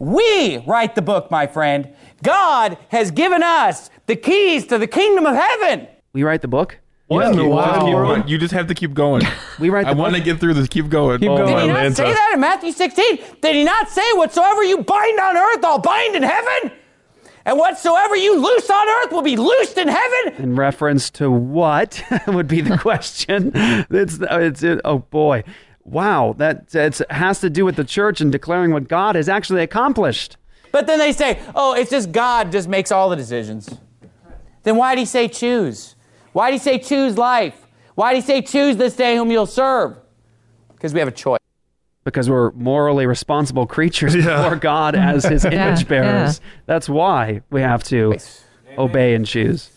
We write the book, my friend. God has given us the keys to the kingdom of heaven. We write the book? What in the wild world? You just have to keep going. We write. I want to get through this. Keep going. Oh, did he not say that in Matthew 16? Did he not say, Whatsoever you bind on earth, I'll bind in heaven? And whatsoever you loose on earth will be loosed in heaven? In reference to what would be the question? it's, it's it, oh boy, wow! That it has to do with the church and declaring what God has actually accomplished. But then they say, Oh, it's just God just makes all the decisions. Then why did he say choose? Why did he say choose life? Why did he say choose this day whom you'll serve? Because we have a choice. Because we're morally responsible creatures Yeah. before God as His image bearers. yeah. That's why we have to obey and choose.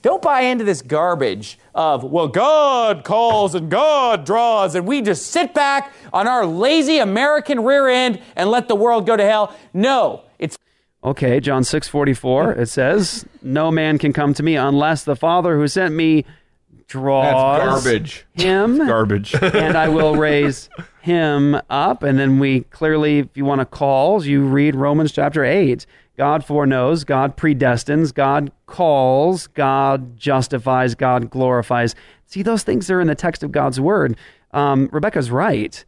Don't buy into this garbage of, well, God calls and God draws, and we just sit back on our lazy American rear end and let the world go to hell. No, it's Okay, John six forty four. It says, "No man can come to me unless the Father who sent me draws garbage. him, Garbage. and I will raise him up." And then we clearly, if you want to call, you read Romans chapter eight. God foreknows, God predestines, God calls, God justifies, God glorifies. See, those things are in the text of God's word. Um, Rebecca's right.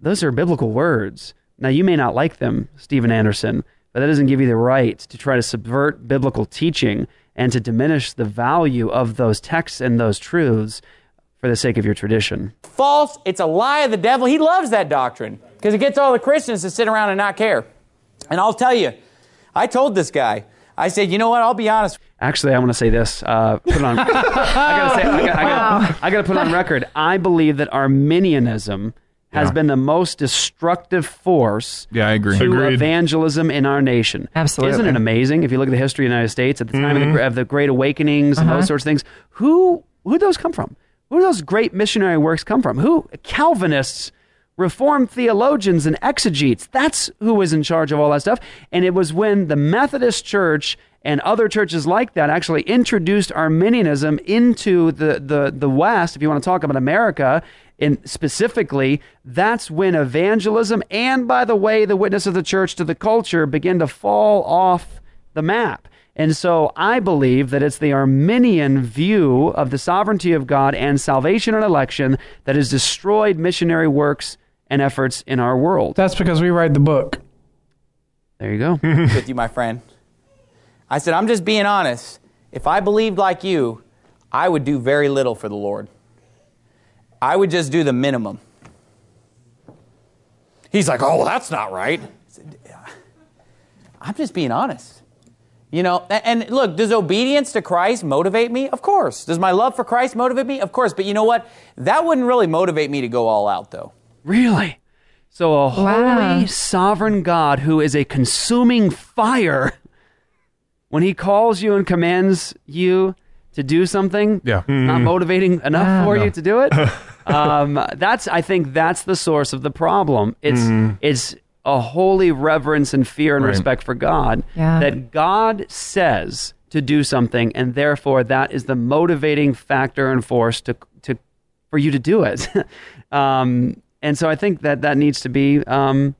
Those are biblical words. Now, you may not like them, Steven Anderson, but that doesn't give you the right to try to subvert biblical teaching and to diminish the value of those texts and those truths for the sake of your tradition. false. It's a lie of the devil. He loves that doctrine because it gets all the Christians to sit around and not care. And I'll tell you, I told this guy, I said, you know what? I'll be honest. Actually, I want to say this. Uh, put it on. I gotta say. I gotta, I, gotta, I gotta put it on record. I believe that Arminianism has Yeah. been the most destructive force Yeah, I agree. to Agreed. evangelism in our nation. Absolutely. Isn't it amazing? If you look at the history of the United States at the time of, Mm-hmm. the, of the Great Awakenings and Uh-huh. those sorts of things, who who those come from? Who do those great missionary works come from? Who Calvinists, Reformed theologians, and exegetes? That's who was in charge of all that stuff. And it was when the Methodist Church and other churches like that actually introduced Arminianism into the the the West. If you want to talk about America. And specifically, that's when evangelism and, by the way, the witness of the church to the culture begin to fall off the map. And so I believe that it's the Arminian view of the sovereignty of God and salvation and election that has destroyed missionary works and efforts in our world. That's because we write the book. There you go. with you, my friend. I said, I'm just being honest. If I believed like you, I would do very little for the Lord. I would just do the minimum. He's like, oh, well, that's not right. I said, "Yeah." I'm just being honest. You know, and look, does obedience to Christ motivate me? Of course. Does my love for Christ motivate me? Of course. But you know what? That wouldn't really motivate me to go all out, though. Really? So a Wow. holy, sovereign God who is a consuming fire, when he calls you and commands you to do something, Yeah. not motivating enough Wow. for you to do it. um, that's I think that's the source of the problem. It's it's a holy reverence and fear and Right. respect for God Yeah. that God says to do something, and therefore that is the motivating factor and force to to for you to do it. um, and so I think that that needs to be um,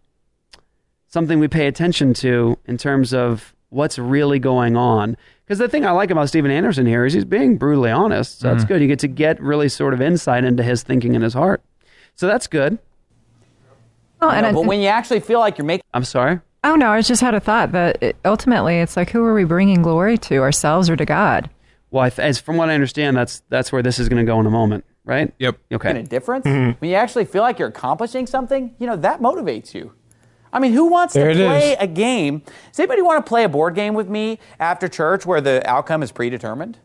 something we pay attention to in terms of what's really going on. Because the thing I like about Steven Anderson here is he's being brutally honest. So that's mm. good. You get to get really sort of insight into his thinking and his heart. So that's good. Oh, and know, I, but when you actually feel like you're making I'm sorry. oh no, I just had a thought that it, ultimately it's like, who are we bringing glory to, ourselves or to God? Well, I th- as from what I understand, that's that's where this is going to go in a moment. right? Yep. Okay. Making a difference? Mm-hmm. When you actually feel like you're accomplishing something, you know, that motivates you. I mean, who wants There to play is. a game? Does anybody want to play a board game with me after church where the outcome is predetermined?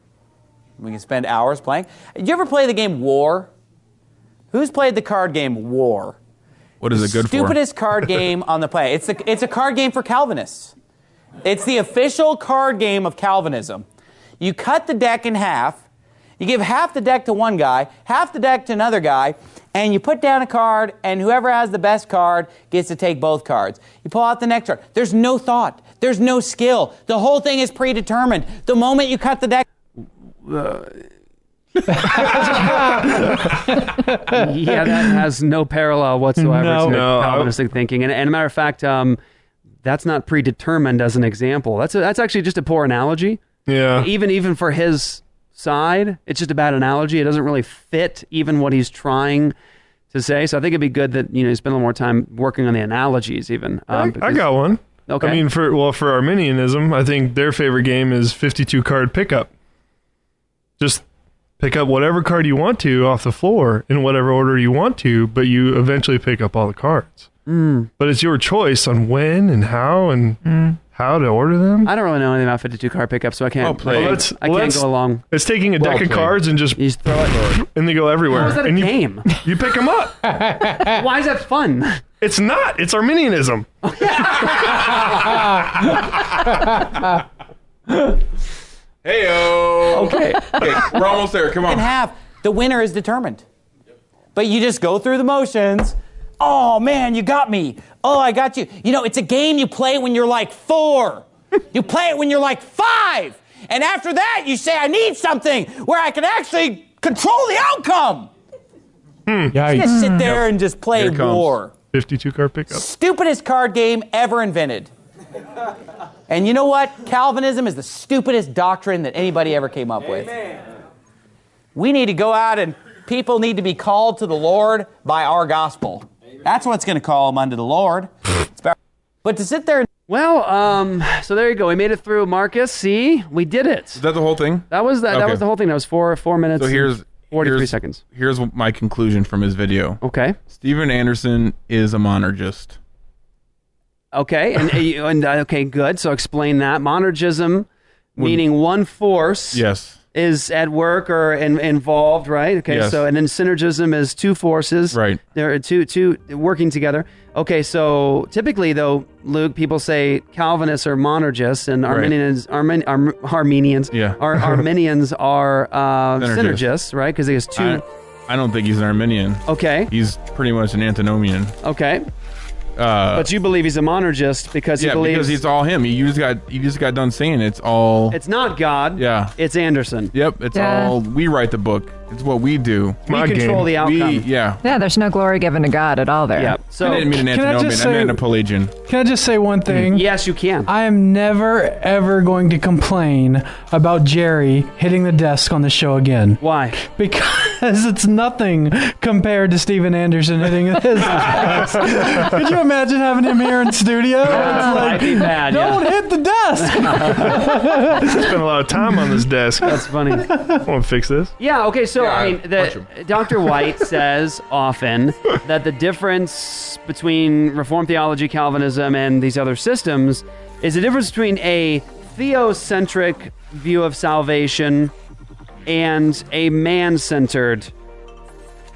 We can spend hours playing. Did you ever play the game War? Who's played the card game War? What is it good Stupidest card game on the planet. It's, the, it's a card game for Calvinists. It's the official card game of Calvinism. You cut the deck in half, you give half the deck to one guy, half the deck to another guy, and you put down a card, and whoever has the best card gets to take both cards. You pull out the next card. There's no thought, there's no skill. The whole thing is predetermined. The moment you cut the deck, yeah, that has no parallel whatsoever No. to No, Calvinistic thinking. And, and a matter of fact, um, that's not predetermined as an example. That's a, that's actually just a poor analogy. Yeah. Even even for his side, it's just a bad analogy. It doesn't really fit even what he's trying to say. So I think it'd be good that you know you spend a little more time working on the analogies. Even um, I, I got one. Okay. I mean, for well, for Arminianism, I think their favorite game is 52 card pickup. Just pick up whatever card you want to off the floor in whatever order you want to, but you eventually pick up all the cards. Mm. But it's your choice on when and how and how to order them. I don't really know anything about 52 card pickup, so I can't. Well played. I Well, can't, that's- I can't that's- go along. It's taking a Well deck of played. cards and just You just throw it. and they go everywhere. How is that a and you, game? You pick them up. Why is that fun? It's not. It's Arminianism. Hey Okay. Okay, we're almost there. Come on. in on. half, the winner is determined. But you just go through the motions. Oh man, you got me. Oh, I got you. You know, it's a game you play when you're like four. you play it when you're like five. And after that, you say, I need something where I can actually control the outcome. Hmm. You Yikes. just sit there and just play Here it comes. war. 52 card pickup. Stupidest card game ever invented. And you know what? Calvinism is the stupidest doctrine that anybody ever came up with. We need to go out and people need to be called to the Lord by our gospel. That's what's going to call them unto the Lord. It's about- But to sit there and Well, um, so there you go. We made it through, Marcus. See, we did it. Is that the whole thing? That was that. That was the whole thing. That was four four minutes. So here's 43 here's, seconds. Here's my conclusion from his video. Okay. Steven Anderson is a monergist. Okay. And, and uh, okay, good. So explain that monergism, meaning one force. Yes. Is at work or in, involved, right? Okay, Yes. so and then synergism is two forces, Right. There are two two working together. Okay, so typically though, Luke, people say Calvinists are monergists and Right. Arminians, Armin, Arm, Armenians, Yeah. Ar, Arminians are uh, Synergists. synergists, right? Because there's two. I, I don't think he's an Arminian. okay, He's pretty much an antinomian. okay, Uh, but you believe he's a monergist because he yeah, believes because he's all him. You just got you just got done saying it's all. it's not God. yeah. it's Anderson. Yep. It's Yeah. all. We write the book. It's what we do. We My control game. the outcome. We yeah. Yeah, there's no glory given to God at all there. yeah. So I didn't mean an Can I antinomian. just I, meant say- a Pelagian. Can I just say one mm. thing? yes, you can. I am never ever going to complain about Jerry hitting the desk on the show again Why? because it's nothing compared to Steven Anderson hitting his desk. Could you imagine having him here in studio? It's That'd be bad. don't Yeah. hit the desk. Spent a lot of time on this desk. That's funny. I want to fix this. Yeah. Okay. So Yeah, I mean, the. Dr. White says often that the difference between Reformed theology, Calvinism, and these other systems is the difference between a theocentric view of salvation and a man-centered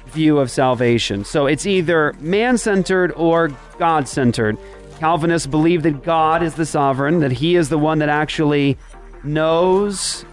view of salvation. So it's either man-centered or God-centered. Calvinists believe that God is the sovereign, that He is the one that actually knows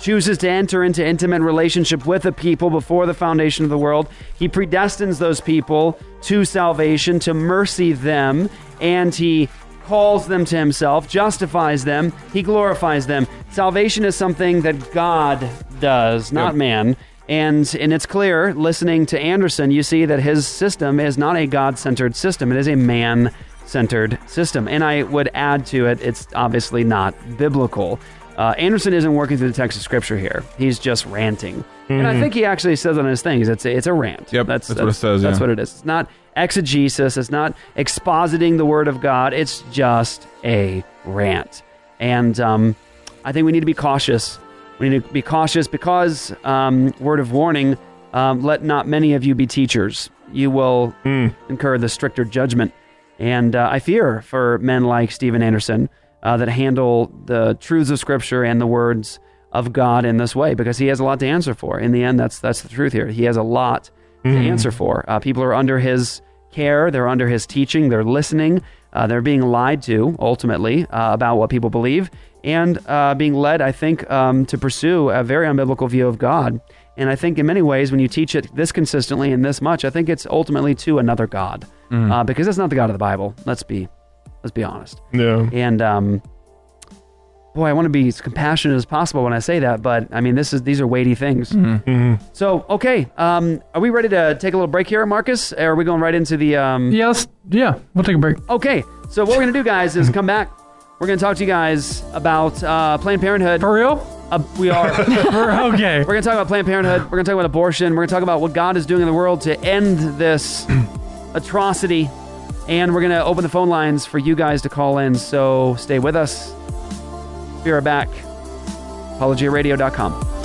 chooses to enter into intimate relationship with a people before the foundation of the world. He predestines those people to salvation, to mercy them, and he calls them to himself, justifies them, he glorifies them. Salvation is something that God does, not Yep. man. And and it's clear listening to Anderson, you see that his system is not a God-centered system. It is a man centered system. And I would add to it, it's obviously not biblical. Uh, Anderson isn't working through the text of scripture here. He's just ranting. And I Mhm. think he actually says on his things, it's a, it's a rant. Yep, that's what it says, That's yeah. what it is. It's not exegesis. It's not expositing the word of God. It's just a rant. And um, I think we need to be cautious. We need to be cautious because, um, word of warning, um, let not many of you be teachers. You will incur the stricter judgment. And uh, I fear for men like Steven Anderson uh, that handle the truths of Scripture and the words of God in this way because he has a lot to answer for. In the end, that's that's the truth here. He has a lot to Mhm. answer for. Uh, people are under his care, they're under his teaching, they're listening, uh, they're being lied to ultimately uh, about what people believe, and uh, being led, I think, um, to pursue a very unbiblical view of God. And I think in many ways, when you teach it this consistently and this much, I think it's ultimately to another God Mhm. uh, because it's not the God of the Bible. Let's be let's be honest. Yeah. And um, boy, I want to be as compassionate as possible when I say that, but I mean, this is these are weighty things. Mm-hmm. So, okay, um, are we ready to take a little break here, Marcus? Or are we going right into the? Um... Yeah, let's, yeah, we'll take a break. Okay, so what we're gonna do, guys, is come back. We're gonna talk to you guys about uh, Planned Parenthood. For real? Uh, we are. okay. We're gonna talk about Planned Parenthood. We're gonna talk about abortion. We're gonna talk about what God is doing in the world to end this atrocity, and we're gonna open the phone lines for you guys to call in. So stay with us. Be right back. ApologiaRadio.com.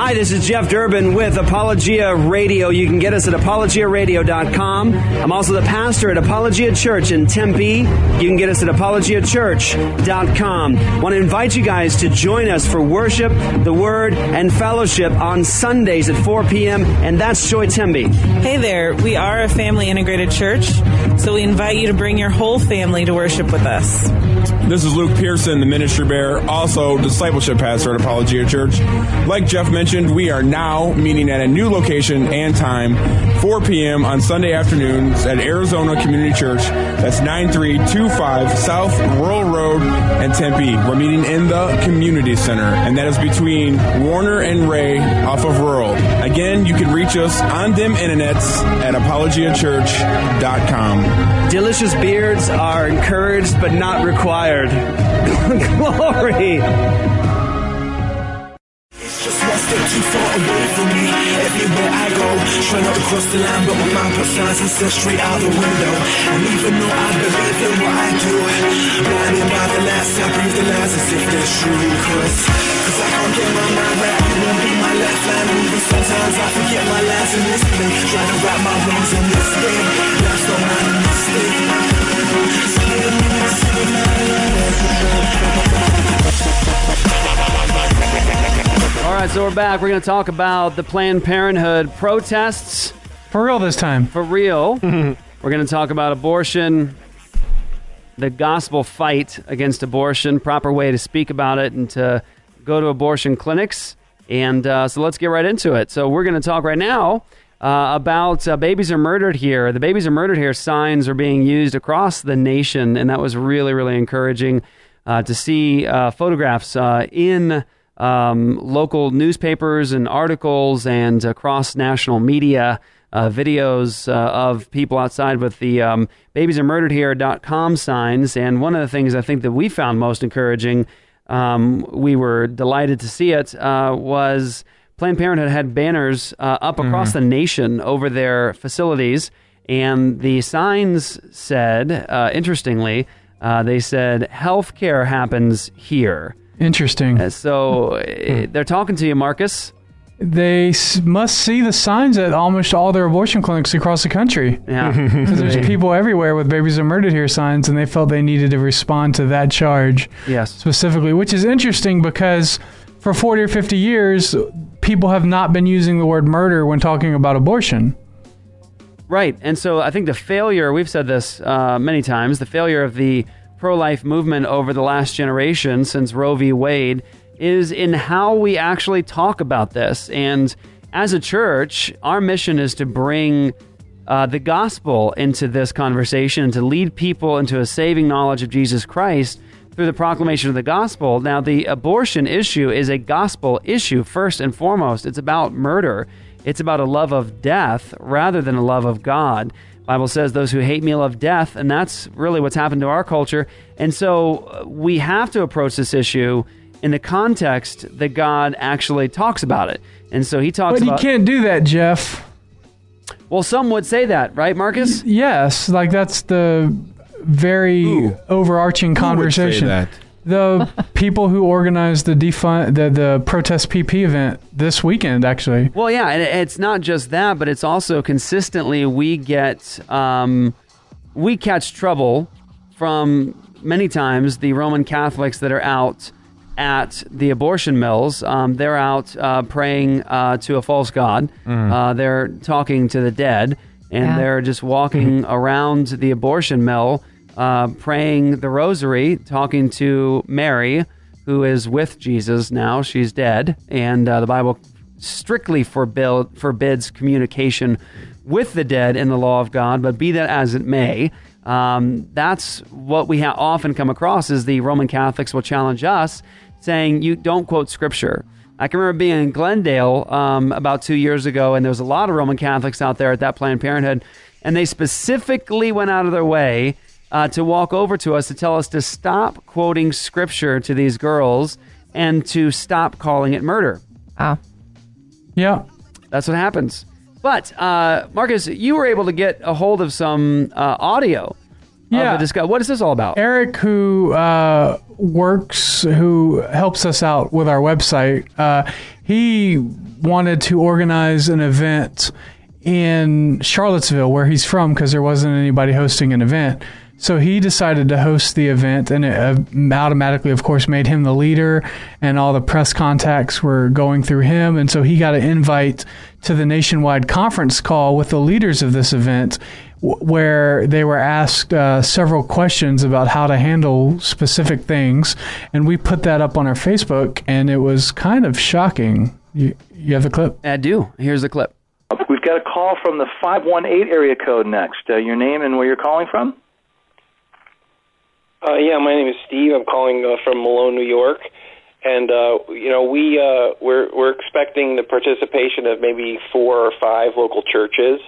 Hi, this is Jeff Durbin with Apologia Radio. You can get us at apologiaradio.com. I'm also the pastor at Apologia Church in Tempe. You can get us at apologiachurch.com. Want to invite you guys to join us for worship, the word, and fellowship on Sundays at 4 p.m. And that's Joy Tempe. Hey there, we are a family integrated church, so we invite you to bring your whole family to worship with us. This is Luke Pierson, the ministry bearer, also discipleship pastor at Apologia Church. Like Jeff mentioned, we are now meeting at a new location and time, 4 p.m. on Sunday afternoons at Arizona Community Church. That's 9325 South Rural Road in Tempe. We're meeting in the Community Center, and that is between Warner and Ray off of Rural. Again, you can reach us on them internets at apologiachurch.com. Delicious beards are encouraged but not required. Glory! Step too far away from me. Everywhere I go, try not to cross the line, but my mind puts signs and says straight out the window. And even though I believe in what I do, blinded by the lies, I breathe the lies as if they're true. Cause, cause I can't get my mind right. You won't be my lifeline. Even sometimes I forget my lines in this play. Try to right my wrongs on this day. Life's not mine a mistake. All right, so we're back. We're going to talk about the Planned Parenthood protests. For real this time. For real. we're going to talk about abortion, the gospel fight against abortion, proper way to speak about it, and to go to abortion clinics. And uh, so let's get right into it. So we're going to talk right now uh, about uh, babies are murdered here. The babies are murdered here signs are being used across the nation, and that was really, really encouraging uh, to see uh, photographs uh, in um, local newspapers and articles and across national media. Uh, videos uh, of people outside with the um, babies are murdered here.com signs. And one of the things I think that we found most encouraging, um, we were delighted to see it, uh, was Planned Parenthood had banners uh, up across Mhm. the nation over their facilities. And the signs said, uh, interestingly, uh, they said, health care happens here. Interesting. Uh, so uh, they're talking to you, Marcus. They s- must see the signs at almost all their abortion clinics across the country. Yeah. Because there's people everywhere with babies are murdered here signs, and they felt they needed to respond to that charge. Yes. Specifically, which is interesting because for 40 or 50 years, people have not been using the word murder when talking about abortion. Right. And so I think the failure, we've said this uh, many times, the failure of the pro life movement over the last generation since Roe v. Wade is in how we actually talk about this. And as a church, our mission is to bring uh, the gospel into this conversation and to lead people into a saving knowledge of Jesus Christ through the proclamation of the gospel. Now, the abortion issue is a gospel issue first and foremost. It's about murder. It's about a love of death rather than a love of God. Bible says those who hate me love death, and that's really what's happened to our culture. And so uh, we have to approach this issue in the context that God actually talks about it. And so he talks But you about can't do that, Jeff. Well, some would say that, right, Marcus? Yes, like that's the very overarching Who would say conversation. That? The people who organized the defund the the protest PP event this weekend, actually. Well, yeah, and it's not just that, but it's also consistently we get um, we catch trouble from many times the Roman Catholics that are out at the abortion mills. Um, they're out uh, praying uh, to a false god. Mm. Uh, they're talking to the dead, and Yeah. they're just walking around the abortion mill, uh, praying the rosary, talking to Mary, who is with Jesus now. She's dead, and uh, the Bible strictly forbid, forbids communication with the dead in the law of God. But be that as it may, um, that's what we ha- often come across is the Roman Catholics will challenge us, saying you don't quote Scripture. I can remember being in Glendale um, about two years ago, and there was a lot of Roman Catholics out there at that Planned Parenthood, and they specifically went out of their way uh, to walk over to us to tell us to stop quoting Scripture to these girls and to stop calling it murder. Oh. Yeah. That's what happens. But, uh, Marcus, you were able to get a hold of some uh, audio. Yeah. Of the discuss- what is this all about? Eric, who uh, works, who helps us out with our website, uh, he wanted to organize an event in Charlottesville, where he's from, because there wasn't anybody hosting an event. So he decided to host the event, and it uh, automatically, of course, made him the leader, and all the press contacts were going through him. And so he got an invite to the nationwide conference call with the leaders of this event, where they were asked uh, several questions about how to handle specific things. And we put that up on our Facebook, and it was kind of shocking. You, you have the clip? I do. Here's the clip. We've got a call from the 518 area code next. Uh, your name and where you're calling from? Uh, yeah, my name is Steve. I'm calling uh, from Malone, New York, and uh, you know we uh, we're we're expecting the participation of maybe four or five local churches,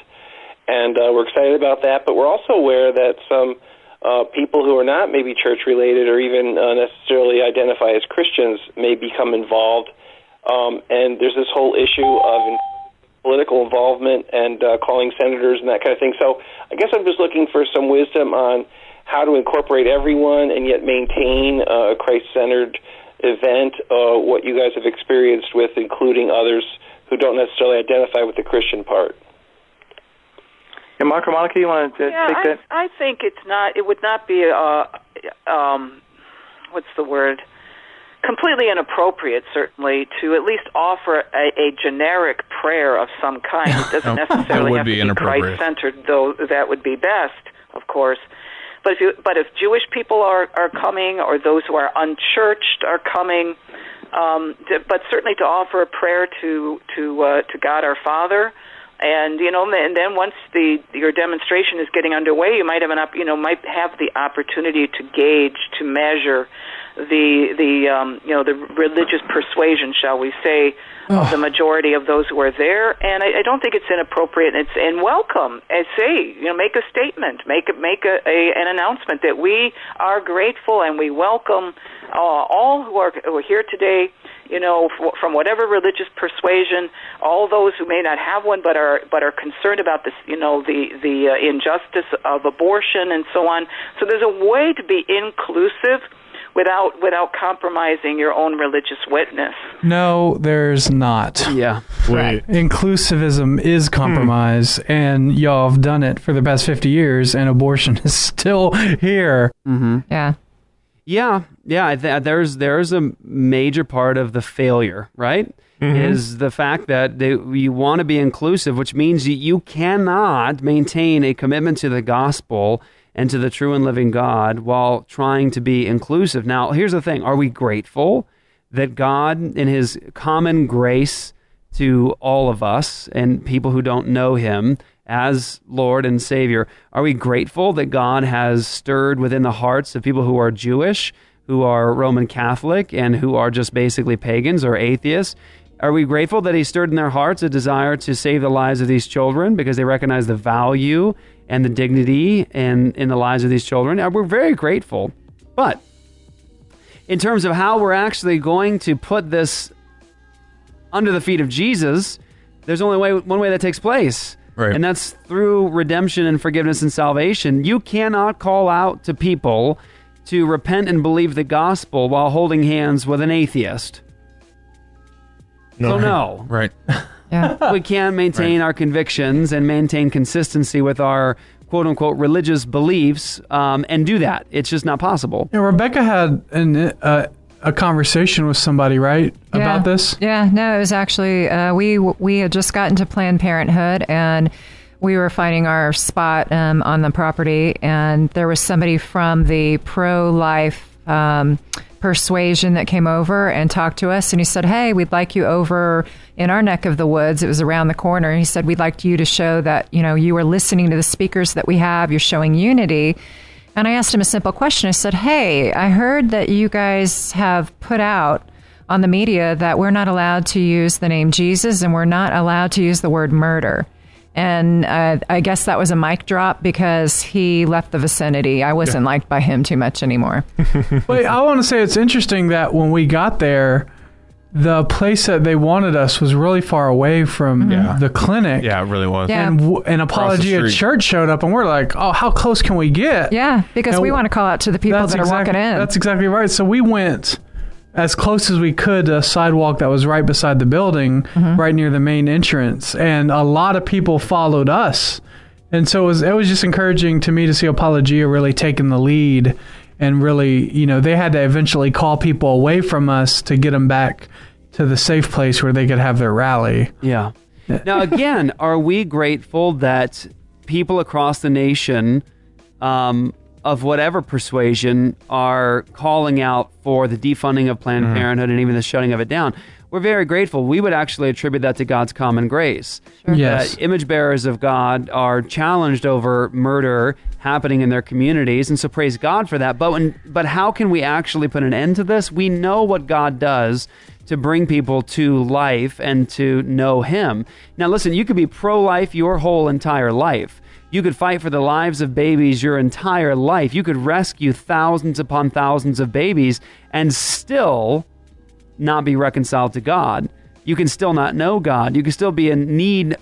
and uh, we're excited about that. But we're also aware that some uh, people who are not maybe church related or even uh, necessarily identify as Christians may become involved, um, and there's this whole issue of political involvement and uh, calling senators and that kind of thing. So I guess I'm just looking for some wisdom on how to incorporate everyone and yet maintain uh, a Christ-centered event. Uh, what you guys have experienced with including others who don't necessarily identify with the Christian part. Yeah, Mark or Monica, you want to yeah, take I, that? I think it's not. It would not be. Uh, um, what's the word? Completely inappropriate, certainly, to at least offer a, a generic prayer of some kind. It doesn't necessarily have be to be inappropriate. Christ-centered, though that would be best, of course. But if you, but if Jewish people are are coming, or those who are unchurched are coming, um, to, but certainly to offer a prayer to to uh, to God our Father, and you know, and then once the your demonstration is getting underway, you might have an op- you know might have the opportunity to gauge to measure the the um, you know the religious persuasion, shall we say, of the majority of those who are there. And I, I don't think it's inappropriate. And it's and welcome. And say you know make a statement, make make a, a an announcement that we are grateful and we welcome uh, all who are who are here today. You know, f- from whatever religious persuasion, all those who may not have one, but are but are concerned about this, you know, the the uh, injustice of abortion and so on. So there's a way to be inclusive without without compromising your own religious witness. No, there's not. Yeah. Right. Inclusivism is compromise, and y'all have done it for the past 50 years, and abortion is still here. Mm-hmm. Yeah. Yeah, yeah. Th- there's there's a major part of the failure, right? Mhm. Is the fact that they, you want to be inclusive, which means you, you cannot maintain a commitment to the gospel and to the true and living God while trying to be inclusive. Now, here's the thing: Are we grateful that God, in His common grace to all of us and people who don't know Him, as Lord and Savior, are we grateful that God has stirred within the hearts of people who are Jewish, who are Roman Catholic, and who are just basically pagans or atheists? Are we grateful that He stirred in their hearts a desire to save the lives of these children because they recognize the value and the dignity in, in the lives of these children? We're very grateful. But in terms of how we're actually going to put this under the feet of Jesus, there's only way, one way that takes place Right. And that's through redemption and forgiveness and salvation. You cannot call out to people to repent and believe the gospel while holding hands with an atheist. So no. Right. Yeah. we can't maintain our convictions and maintain consistency with our quote unquote religious beliefs um, and do that. It's just not possible. Yeah, Rebecca had an, uh, a conversation with somebody, right, about this? Yeah, no, it was actually uh, we we had just gotten to Planned Parenthood and we were finding our spot um, on the property, and there was somebody from the pro-life um, persuasion that came over and talked to us, and he said, "Hey, we'd like you over in our neck of the woods. It was around the corner. He said, "We'd like you to show that you know you are listening to the speakers that we have. You're showing unity." And I asked him a simple question. I said, Hey, I heard that you guys have put out on the media that we're not allowed to use the name Jesus and we're not allowed to use the word murder. And uh, I guess that was a mic drop because he left the vicinity. I wasn't liked by him too much anymore. Wait, I want to say it's interesting that when we got there, the place that they wanted us was really far away from Yeah. the clinic. Yeah, it really was. Yeah. And w- an Across the apologia church showed up, and we're like, "Oh, how close can we get?" Yeah, because And we w- want to call out to the people that are exact- walking in. That's exactly right. So we went as close as we could to a sidewalk that was right beside the building, Mm-hmm. right near the main entrance, and a lot of people followed us. And so it was it was just encouraging to me to see Apologia really taking the lead and really, you know, they had to eventually call people away from us to get them back to the safe place where they could have their rally. Yeah. Now, again, are we grateful that people across the nation um, of whatever persuasion are calling out for the defunding of Planned Mm-hmm. Parenthood and even the shutting of it down? We're very grateful. We would actually attribute that to God's common grace. Yes. That image bearers of God are challenged over murder happening in their communities, and so praise God for that. But when, but how can we actually put an end to this? We know what God does to bring people to life and to know Him. Now, listen, you could be pro-life your whole entire life. You could fight for the lives of babies your entire life. You could rescue thousands upon thousands of babies and still not be reconciled to God. You can still not know God. You can still be in need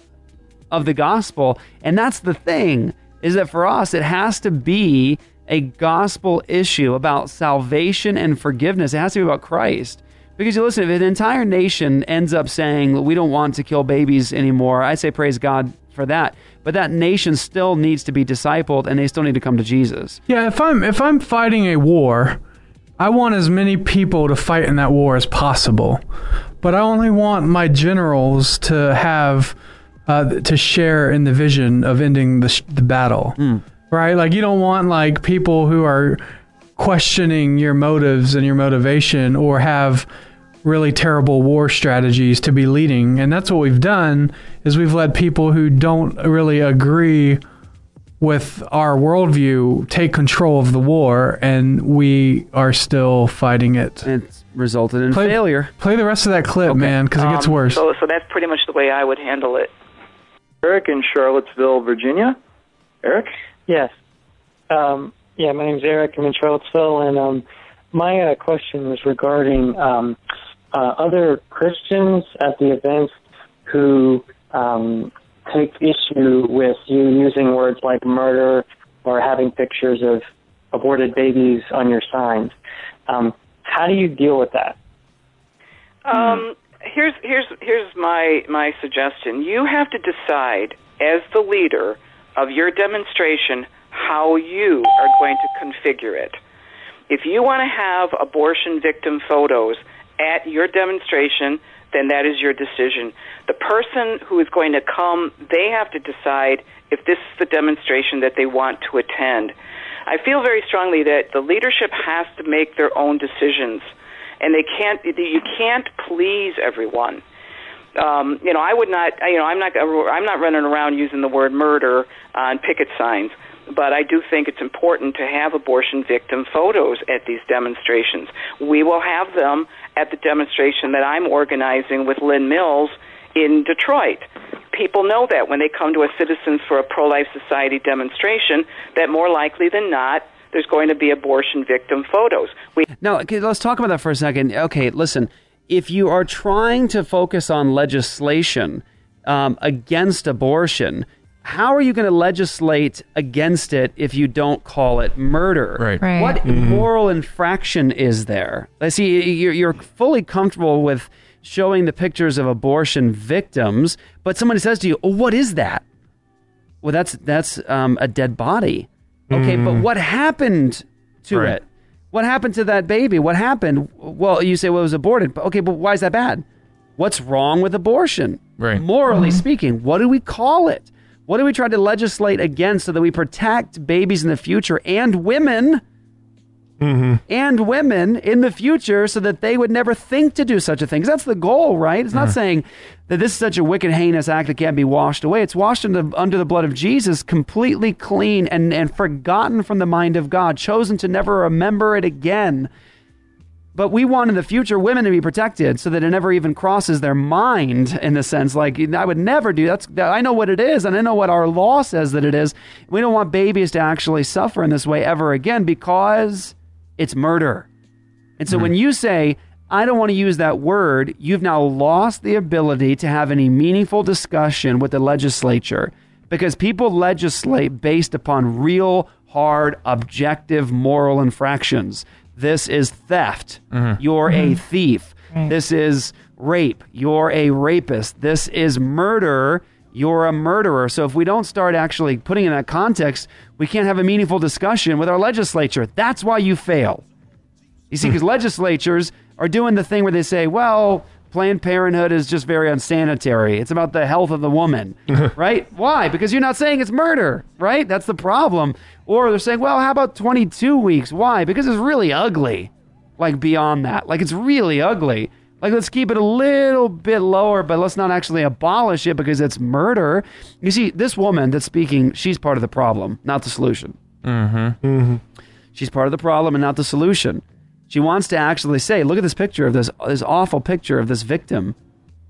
of the gospel. And that's the thing is that for us it has to be a gospel issue about salvation and forgiveness. It has to be about Christ. Because you listen, if an entire nation ends up saying we don't want to kill babies anymore, I say praise God for that. But that nation still needs to be discipled and they still need to come to Jesus. Yeah, if I'm if I'm fighting a war, I want as many people to fight in that war as possible. But I only want my generals to have uh, to share in the vision of ending the sh- the battle. Right? Like you don't want like people who are questioning your motives and your motivation or have really terrible war strategies to be leading. And that's what we've done is we've let people who don't really agree with our worldview take control of the war and we are still fighting it. It's resulted in play, failure. Play the rest of that clip, man, because it gets Um, worse. So, so that's pretty much the way I would handle it. Eric in Charlottesville, Virginia. Eric? Yes. Um, yeah, my name's Eric. I'm in Charlottesville, and um, my uh, question was regarding um, uh, other Christians at the event who um, take issue with you using words like murder or having pictures of aborted babies on your signs. Um, how do you deal with that? Um, here's here's here's my my suggestion. You have to decide as the leader of your demonstration how you are going to configure it. If you want to have abortion victim photos at your demonstration, then that is your decision. The person who is going to come, they have to decide if this is the demonstration that they want to attend. I feel very strongly that the leadership has to make their own decisions, and they can't. You can't please everyone. Um, you know, I would not. You know, I'm not. I'm not running around using the word murder on picket signs. But I do think it's important to have abortion victim photos at these demonstrations. We will have them at the demonstration that I'm organizing with Lynn Mills in Detroit. People know that when they come to a Citizens for a Pro Life Society demonstration, that more likely than not, there's going to be abortion victim photos. We okay, let's talk about that for a second. Okay, listen. If you are trying to focus on legislation um, against abortion, how are you going to legislate against it if you don't call it murder? Right. Right. What Mhm. moral infraction is there? I see you're, you're fully comfortable with showing the pictures of abortion victims, but somebody says to you, "Oh, what is that?" Well, that's that's um, a dead body. Okay, but Mm. what happened to Right. it? What happened to that baby? What happened? Well, you say well, it was aborted. But okay, but why is that bad? What's wrong with abortion? Right. Morally speaking, what do we call it? What do we try to legislate against so that we protect babies in the future and women mm-hmm. and women in the future so that they would never think to do such a thing? 'Cause that's the goal, right? It's not mm-hmm. saying that this is such a wicked, heinous act that can't be washed away. It's washed under, under the blood of Jesus, completely clean and, and forgotten from the mind of God, chosen to never remember it again. But we want in the future women to be protected so that it never even crosses their mind in the sense like I would never do that's I know what it is and I know what our law says that it is. We don't want babies to actually suffer in this way ever again because it's murder. And so mm-hmm. when you say I don't want to use that word, you've now lost the ability to have any meaningful discussion with the legislature because people legislate based upon real, hard, objective moral infractions. This is theft. Mm-hmm. You're a mm-hmm. thief. This is rape. You're a rapist. This is murder. You're a murderer. So if we don't start actually putting in that context, we can't have a meaningful discussion with our legislature. That's why you fail. You see, because legislatures are doing the thing where they say, well, Planned Parenthood is just very unsanitary. It's about the health of the woman, right? Why? Because you're not saying it's murder, right? That's the problem. Or they're saying, well, how about 22 weeks? Why? Because it's really ugly. Like beyond that. Like it's really ugly. Like let's keep it a little bit lower, but let's not actually abolish it because it's murder. You see, this woman that's speaking, she's part of the problem, not the solution. Mm-hmm. She's part of the problem and not the solution. She wants to actually say, look at this picture of this this awful picture of this victim.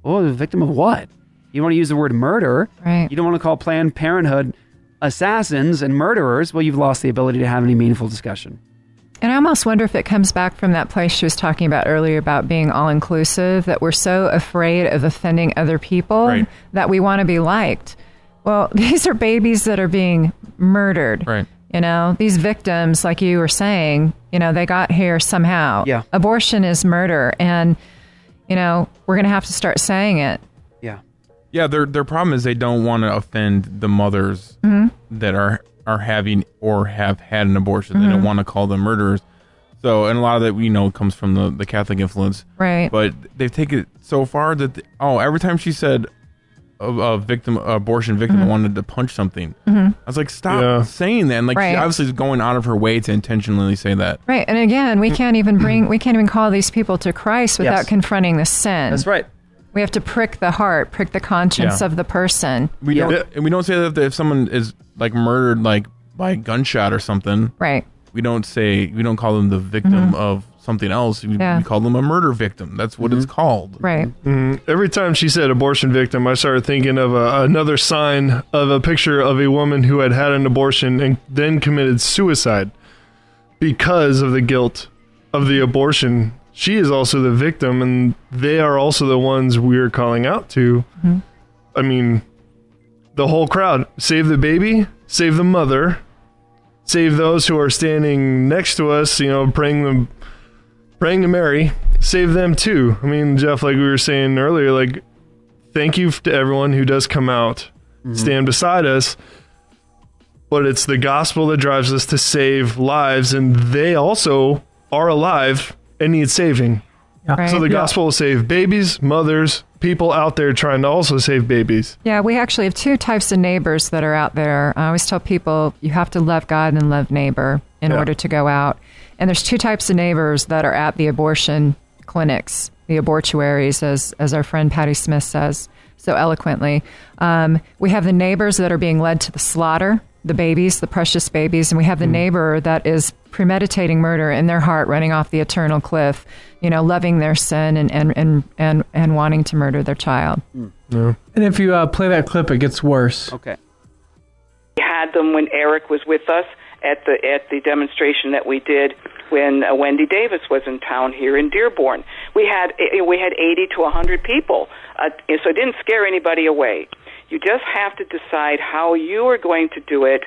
Oh, the victim of what? You want to use the word murder. Right. You don't want to call Planned Parenthood assassins and murderers. Well, you've lost the ability to have any meaningful discussion. And I almost wonder if it comes back from that place she was talking about earlier about being all inclusive, that we're so afraid of offending other people Right. that we want to be liked. Well, these are babies that are being murdered. Right. You know, these victims, like you were saying, you know, they got here somehow. Yeah. Abortion is murder. And, you know, we're going to have to start saying it. Yeah. Yeah, their their problem is they don't want to offend the mothers Mhm. that are are having or have had an abortion. They don't Mhm. want to call them murderers. So, and a lot of that we know comes from the, the Catholic influence. Right. But they've taken it so far that th- oh, every time she said a, a victim, a abortion victim, Mhm. wanted to punch something. Mhm. I was like, stop Yeah. saying that. And like, Right. she obviously is going out of her way to intentionally say that. Right. And again, we can't even bring, we can't even call these people to Christ without Yes. confronting the sin. That's right. We have to prick the heart, prick the conscience Yeah. of the person. We don't, and we don't say that if someone is like murdered, like by a gunshot or something. Right. We don't say we don't call them the victim Mhm. of something else. We, Yeah. we call them a murder victim. That's what it's called. Right. Mm, every time she said abortion victim, I started thinking of a, another sign of a picture of a woman who had had an abortion and then committed suicide because of the guilt of the abortion. She is also the victim, and they are also the ones we're calling out to. I mean, the whole crowd save the baby, save the mother, save those who are standing next to us, you know, praying them praying to Mary, save them too. I mean, Jeff, like we were saying earlier, like thank you to everyone who does come out, mm-hmm. stand beside us. But it's the gospel that drives us to save lives, and they also are alive and need saving. Right. So the Yeah. gospel will save babies, mothers, people out there trying to also save babies. Yeah, we actually have two types of neighbors that are out there. I always tell people you have to love God and love neighbor in Yeah. order to go out. And there's two types of neighbors that are at the abortion clinics, the abortuaries, as as our friend Patty Smith says so eloquently. Um, we have the neighbors that are being led to the slaughter, the babies, the precious babies, and we have the neighbor that is premeditating murder in their heart, running off the eternal cliff, you know, loving their sin and and and and, and wanting to murder their child. Yeah. And if you uh, play that clip, it gets worse. Okay. We had them when Eric was with us at the at the demonstration that we did when uh, Wendy Davis was in town here in Dearborn. We had eh, we had 80 to 100 people, uh, so it didn't scare anybody away. You just have to decide how you are going to do it.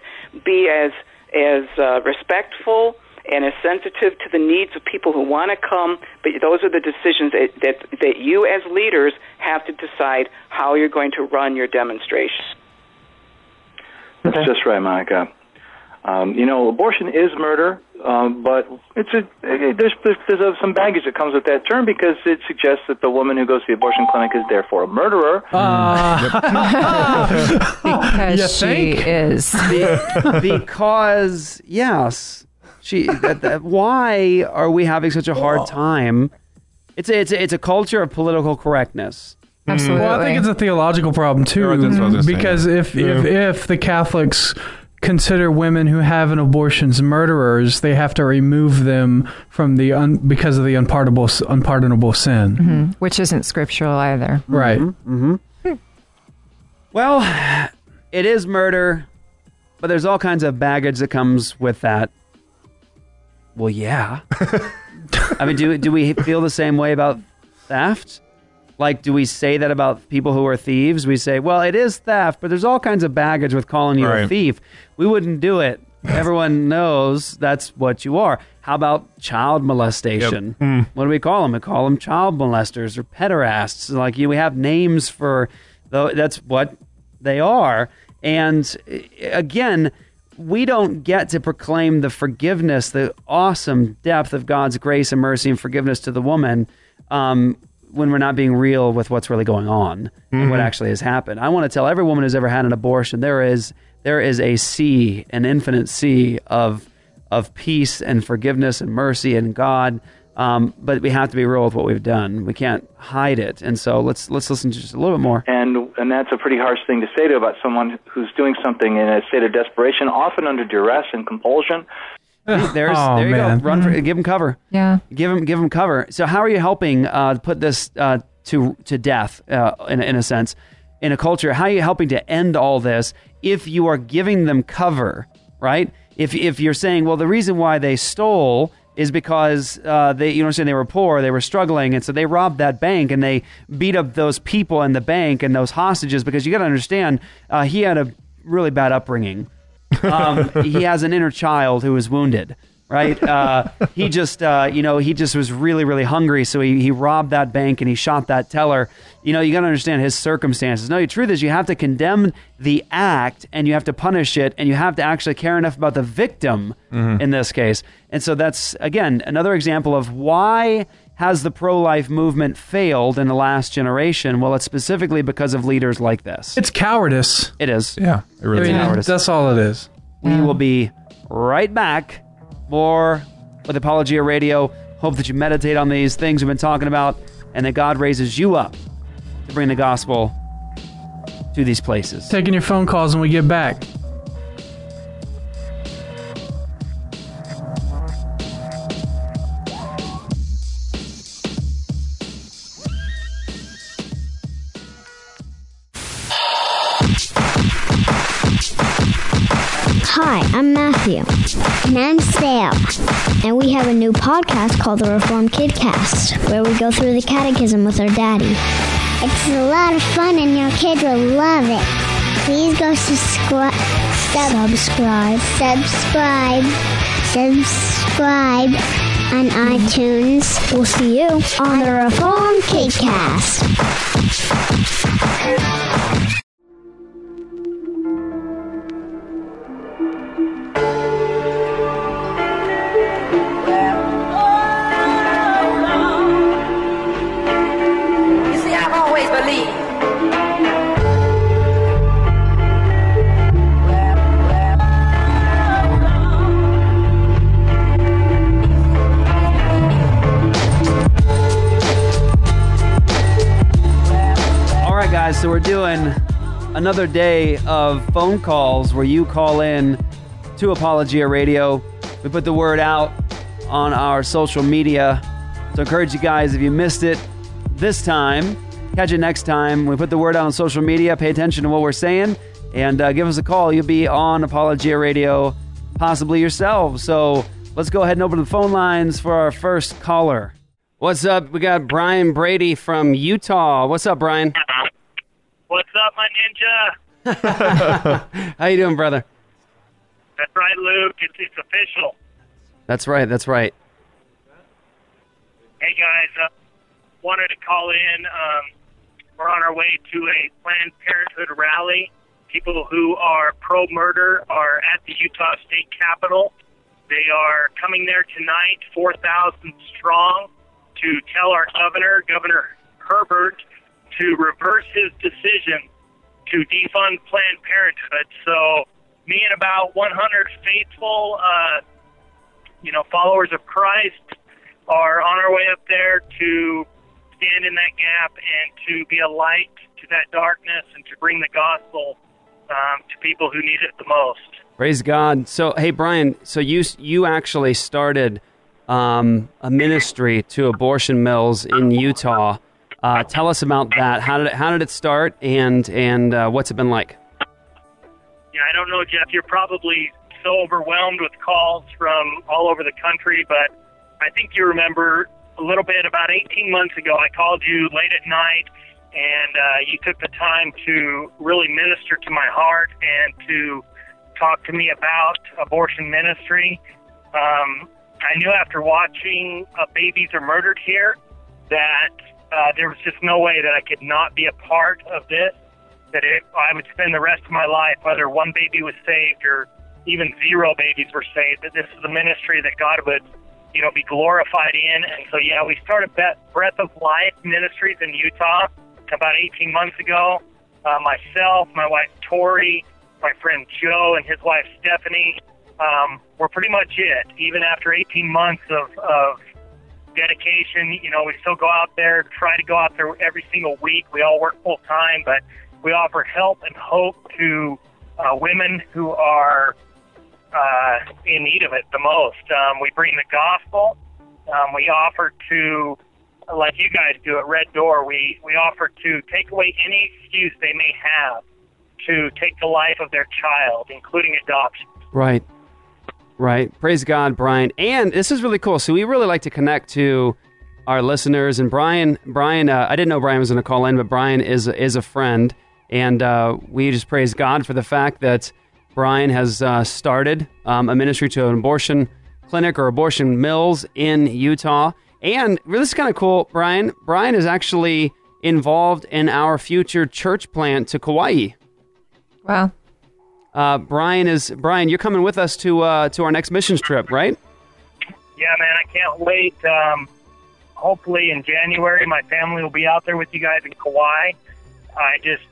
Be as as uh, respectful and as sensitive to the needs of people who want to come. But those are the decisions that, that that you as leaders have to decide how you're going to run your demonstration. That's just right, Monica. Um, you know, abortion is murder, um, but it's a it, there's there's, there's a, some baggage that comes with that term because it suggests that the woman who goes to the abortion clinic is therefore a murderer. because You she is. Be- because yes, she. That, that, why are we having such a hard time? It's a, it's a, it's a culture of political correctness. Absolutely. Well, I think it's a theological problem too, Right, that's what I was gonna say. because if if if the Catholics consider women who have an abortions murderers, they have to remove them from the un, because of the unpardonable unpardonable sin. Mhm. Which isn't scriptural either. Right. Mm-hmm. Well, it is murder, but there's all kinds of baggage that comes with that. Well, yeah. I mean, do do we feel the same way about theft? Like, do we say that about people who are thieves? We say, well, it is theft, but there's all kinds of baggage with calling you a thief. We wouldn't do it. Everyone knows that's what you are. How about child molestation? What do we call them? We call them child molesters or pederasts. Like you, we have names for though. That's what they are. And uh, again, we don't get to proclaim the forgiveness, the awesome depth of God's grace and mercy and forgiveness to the woman um, when we're not being real with what's really going on and what Mhm. actually has happened. I want to tell every woman who's ever had an abortion there is there is a sea, an infinite sea of of peace and forgiveness and mercy and God. Um, but we have to be real with what we've done. We can't hide it. And so let's let's listen to just a little bit more. and and that's a pretty harsh thing to say to about someone who's doing something in a state of desperation, often under duress and compulsion. There's Oh, there you man. go. Run for give them cover. Yeah. Give them give them cover. So how are you helping uh, put this uh, to to death uh, in in a sense in a culture? How are you helping to end all this if you are giving them cover, right? If if you're saying, well, the reason why they stole is because uh, they you know saying they were poor, they were struggling, and so they robbed that bank and they beat up those people in the bank and those hostages because you got to understand uh, he had a really bad upbringing um, he has an inner child who is wounded right? Uh, he just uh, you know he just was really really hungry so he, he robbed that bank and he shot that teller. You know you got to understand his circumstances. No the truth is you have to condemn the act and you have to punish it and you have to actually care enough about the victim Mhm. in this case. And so that's again another example of why has the pro-life movement failed in the last generation well it's specifically because of leaders like this It's cowardice. it is Yeah, it really It's I mean, cowardice. That's all it is. We will be right back. More with Apologia Radio. Hope that you meditate on these things we've been talking about and that God raises you up to bring the gospel to these places. Taking your phone calls when we get back. And I'm Sam. And we have a new podcast called the Reformed Kidcast, where we go through the catechism with our daddy. It's a lot of fun and your kids will love it. Please go subscribe. subscribe. Subscribe. Subscribe on iTunes. We'll see you on the Reformed Kidcast. So we're doing another day of phone calls where you call in to Apologia Radio. We put the word out on our social media. So I encourage you guys, if you missed it this time, catch it next time. We put the word out on social media. Pay attention to what we're saying and uh, give us a call. You'll be on Apologia Radio, possibly yourself. So let's go ahead and open the phone lines for our first caller. What's up? We got Brian Brady from Utah. What's up, Brian? Up, my ninja? How you doing, brother? That's right, Luke. It's, it's official. That's right. That's right. Hey, guys. Uh, wanted to call in. Um, we're on our way to a Planned Parenthood rally. People who are pro murder are at the Utah State Capitol. They are coming there tonight, 4,000 strong, to tell our governor, Governor Herbert, to reverse his decision to defund Planned Parenthood. So, me and about 100 faithful, uh, you know, followers of Christ are on our way up there to stand in that gap and to be a light to that darkness and to bring the gospel um, to people who need it the most. Praise God. So, hey, Brian. So you you actually started um, a ministry to abortion mills in Utah. Uh, tell us about that. How did it, how did it start, and and uh, what's it been like? Yeah, I don't know, Jeff. You're probably so overwhelmed with calls from all over the country, but I think you remember a little bit about 18 months ago. I called you late at night, and uh, you took the time to really minister to my heart and to talk to me about abortion ministry. Um, I knew after watching uh, Babies Are Murdered here that uh, there was just no way that I could not be a part of this. That it, I would spend the rest of my life, whether one baby was saved or even zero babies were saved, that this is a ministry that God would, you know, be glorified in. And so, yeah, we started Breath of Life Ministries in Utah about 18 months ago. Uh, myself, my wife Tori, my friend Joe, and his wife Stephanie um, were pretty much it. Even after 18 months of, of dedication, you know, we still go out there, try to go out there every single week. We all work full time, but we offer help and hope to uh, women who are uh, in need of it the most. Um, we bring the gospel. Um, we offer to, like you guys do at Red Door, we, we offer to take away any excuse they may have to take the life of their child, including adoption. Right. Right. Praise God, Brian. And this is really cool. So we really like to connect to our listeners. And Brian, Brian, uh, I didn't know Brian was going to call in, but Brian is is a friend, and uh, we just praise God for the fact that Brian has uh, started um, a ministry to an abortion clinic or abortion mills in Utah. And this is kind of cool, Brian. Brian is actually involved in our future church plant to Kauai. Wow. Uh, Brian is Brian. You're coming with us to uh, to our next missions trip, right? Yeah, man, I can't wait. Um, hopefully in January, my family will be out there with you guys in Kauai. I just,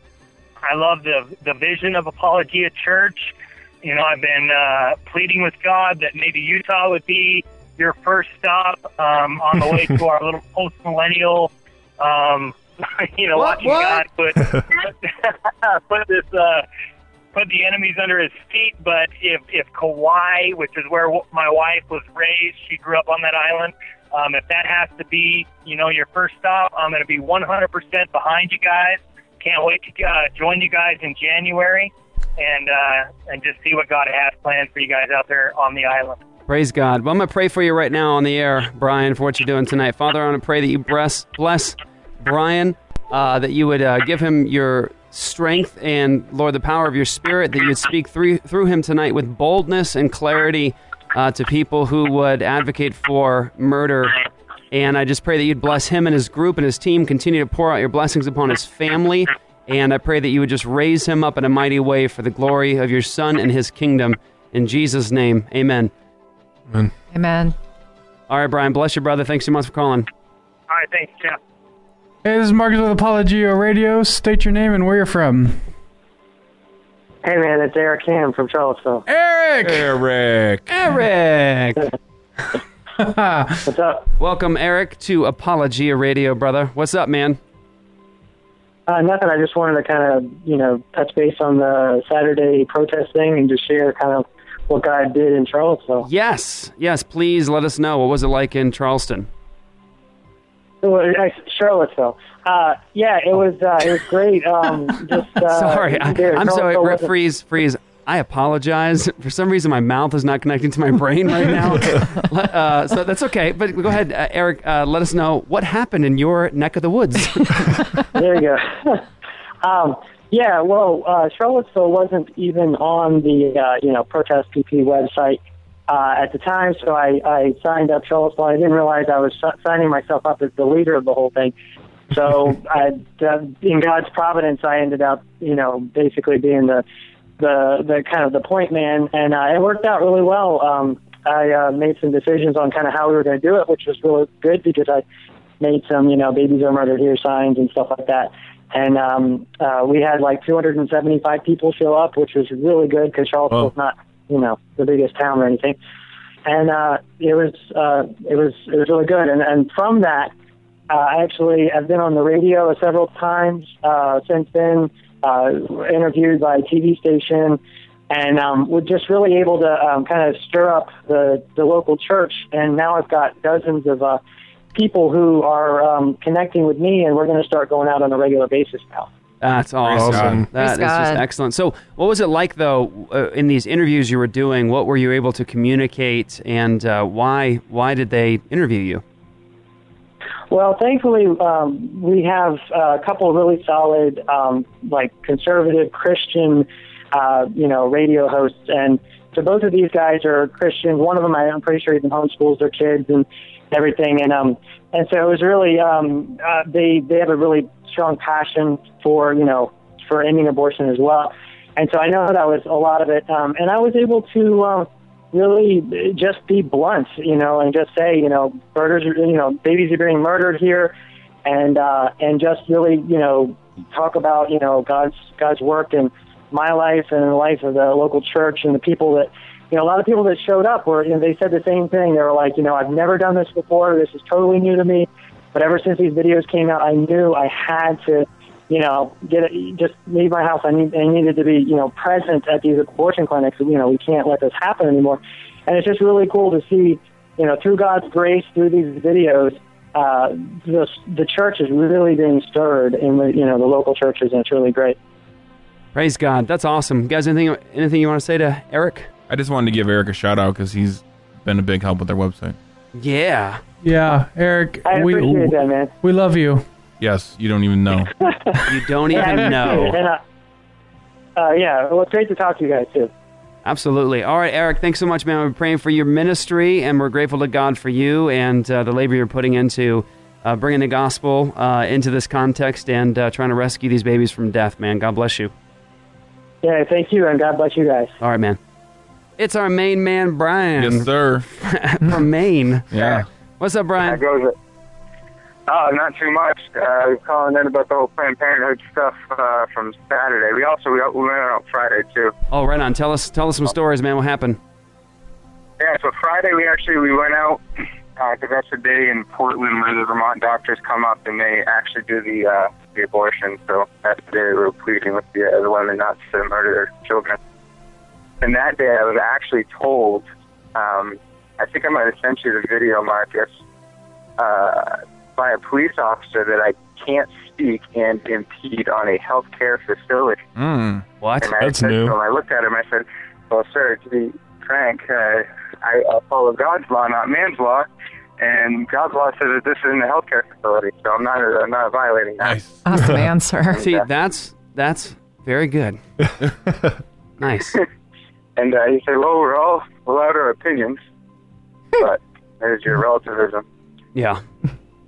I love the the vision of Apologia Church. You know, I've been uh, pleading with God that maybe Utah would be your first stop um, on the way to our little post millennial. Um, you know, What- watching what? God put put this. Uh, put the enemies under his feet. But if if Kauai, which is where my wife was raised, she grew up on that island. Um, if that has to be, you know, your first stop, I'm going to be 100% behind you guys. Can't wait to uh, join you guys in January and uh, and just see what God has planned for you guys out there on the island. Praise God. Well, I'm going to pray for you right now on the air, Brian, for what you're doing tonight. Father, I want to pray that you bless, bless Brian, uh, that you would uh, give him your strength and, Lord, the power of your spirit, that you would speak through, through him tonight with boldness and clarity uh, to people who would advocate for murder. And I just pray that you'd bless him and his group and his team, continue to pour out your blessings upon his family. And I pray that you would just raise him up in a mighty way for the glory of your son and his kingdom. In Jesus' name, amen. Amen. Amen. All right, Brian. Bless your brother. Thanks so much for calling. All right, thanks, Jeff. Hey, this is Marcus with Apologia Radio. State your name and where you're from. Hey man, it's Eric Ham from Charlottesville. Eric. Eric. Eric. What's up? Welcome, Eric, to Apologia Radio, brother. What's up, man? Uh, nothing. I just wanted to kind of, you know, touch base on the Saturday protest thing and just share kind of what God did in Charlottesville. Yes, yes. Please let us know. What was it like in Charleston? So, Charlottesville. Uh, yeah, it was. Uh, it was great. Um, just uh, sorry, I, I'm sorry. Charlottesville Re- freeze, freeze. I apologize. For some reason, my mouth is not connecting to my brain right now. uh, so that's okay. But go ahead, uh, Eric. Uh, let us know what happened in your neck of the woods. there you go. um, Yeah, well, uh, Charlottesville wasn't even on the uh, you know protest PP website uh, at the time, so I, I signed up Charlottesville. I didn't realize I was si- signing myself up as the leader of the whole thing. So I, uh, in God's providence, I ended up you know basically being the the the kind of the point man, and uh, it worked out really well. Um, I uh, made some decisions on kind of how we were going to do it, which was really good because I made some, you know, babies are murdered here signs and stuff like that. And um, uh, we had like 275 people show up, which was really good because Charlottesville's not, you know, the biggest town or anything. And uh, it was uh, it was it was really good. And, and from that, uh, I actually have been on the radio several times uh, since then, uh, interviewed by a TV station, and um, we're just really able to um, kind of stir up the, the local church. And now I've got dozens of uh, people who are um, connecting with me, and we're going to start going out on a regular basis now. That's awesome. God. That Praise is just excellent. So, what was it like though uh, in these interviews you were doing? What were you able to communicate, and uh, why why did they interview you? Well, thankfully, um, we have uh, a couple of really solid, um, like conservative Christian, uh, you know, radio hosts, and so both of these guys are Christian. One of them, I'm pretty sure, even homeschools their kids and everything, and um, and so it was really, um, uh, they they have a really strong passion for you know for ending abortion as well, and so I know that was a lot of it, um, and I was able to. Uh, really just be blunt, you know, and just say, you know, murders, you know, babies are being murdered here, and uh, and just really, you know, talk about, you know, God's God's work in my life and the life of the local church and the people that, you know, a lot of people that showed up were, you know, they said the same thing. They were like, you know, I've never done this before. This is totally new to me. But ever since these videos came out, I knew I had to, you know, get it, just leave my house. I need, I needed to be, you know, present at these abortion clinics. You know, we can't let this happen anymore. And it's just really cool to see, you know, through God's grace, through these videos, uh, the the church is really being stirred in the, you know, the local churches, and it's really great. Praise God. That's awesome, guys. Anything anything you want to say to Eric? I just wanted to give Eric a shout out because he's been a big help with their website. Yeah. Yeah, Eric, I we appreciate that, man. we love you. Yes, you don't even know. you don't Yeah, even appreciate know. Uh, uh, yeah, well, it's great to talk to you guys too. Absolutely. All right, Eric. Thanks so much, man. We're praying for your ministry, and we're grateful to God for you and uh, the labor you're putting into uh, bringing the gospel uh, into this context and uh, trying to rescue these babies from death. Man, God bless you. Yeah, thank you, and God bless you guys. All right, man. It's our main man, Brian. Yes, sir. From Maine. Yeah. What's up, Brian? How goes it? Oh, not too much. Uh, calling in about the whole Planned Parenthood stuff uh, from Saturday. We also we, we went out Friday too. Oh, right on. Tell us, tell us some stories, man. What happened? Yeah, so Friday we actually we went out because that's the day in Portland where the Vermont doctors come up and they actually do the uh, the abortion. So that's the day we were pleading with the, uh, the women not to murder their children. And that day I was actually told, um, I think I might have sent you the video, Marcus, uh, by a police officer that I can't speak and impede on a healthcare facility. Mm. What? And I said to him, I looked at him. I said, "Well, sir, to be frank, uh, I uh, follow God's law, not man's law, and God's law says that this isn't a healthcare facility, so I'm not. I'm not violating that." Nice. Awesome answer. See, that's that's very good. nice. And uh, he said, "Well, we're all allowed our opinions, but there's your relativism." Yeah.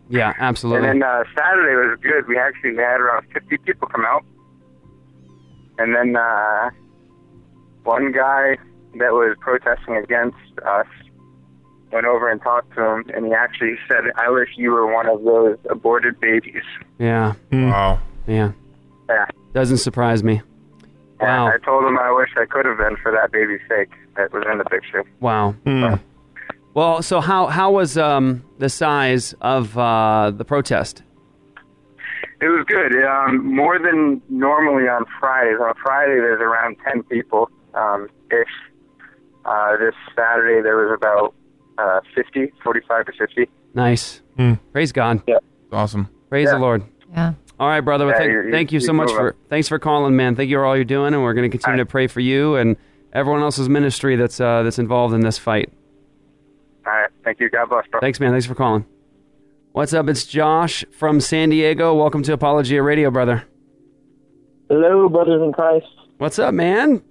Yeah, absolutely. And then uh, Saturday was good. We actually had around 50 people come out. And then uh, one guy that was protesting against us went over and talked to him, and he actually said, I wish you were one of those aborted babies. Yeah. Wow. Yeah. Yeah. Doesn't surprise me. Wow. I told him I wish I could have been for that baby's sake that was in the picture. Wow. Well, so how how was um, the size of uh, the protest? It was good. Um, more than normally on Fridays. On Friday, there's around 10 people um, ish. Uh, this Saturday, there was about uh, 50, 45 to 50. Nice. Praise God. Yeah. Awesome. Praise Yeah. the Lord. Yeah. All right, brother. Well, Yeah, thank, you're- thank you you're so much moving. for thanks for calling, man. Thank you for all you're doing, and we're going to continue to pray for you and everyone else's ministry that's uh, that's involved in this fight. All right. Thank you. God bless, bro. Thanks, man. Thanks for calling. What's up? It's Josh from San Diego. Welcome to Apologia Radio, brother. Hello, brothers in Christ. What's up, man?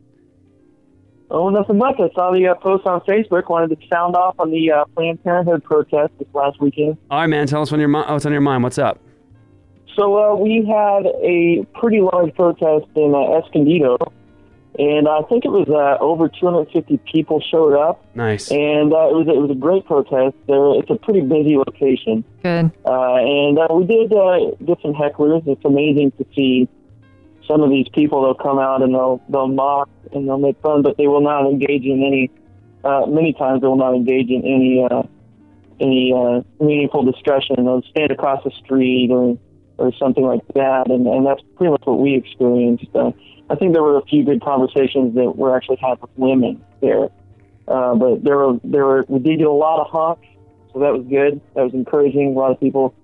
Oh, nothing much. I saw the uh, post on Facebook. Wanted to sound off on the uh, Planned Parenthood protest this last weekend. All right, man. Tell us when your mi- what's on your mind. What's up? So uh, we had a pretty large protest in uh, Escondido, and I think it was uh, over 250 people showed up. Nice. And uh, it was it was a great protest. There, it's a pretty busy location. Good. Uh, and uh, we did uh, get some hecklers. It's amazing to see some of these people. They'll come out and they'll they'll mock and they'll make fun, but they will not engage in any. Uh, many times they will not engage in any uh, any uh, meaningful discussion. They'll stand across the street or or something like that, and and that's pretty much what we experienced. Uh, I think there were a few good conversations that were actually had with women there, uh, but there were there were we did get a lot of honks, so that was good. That was encouraging. A lot of people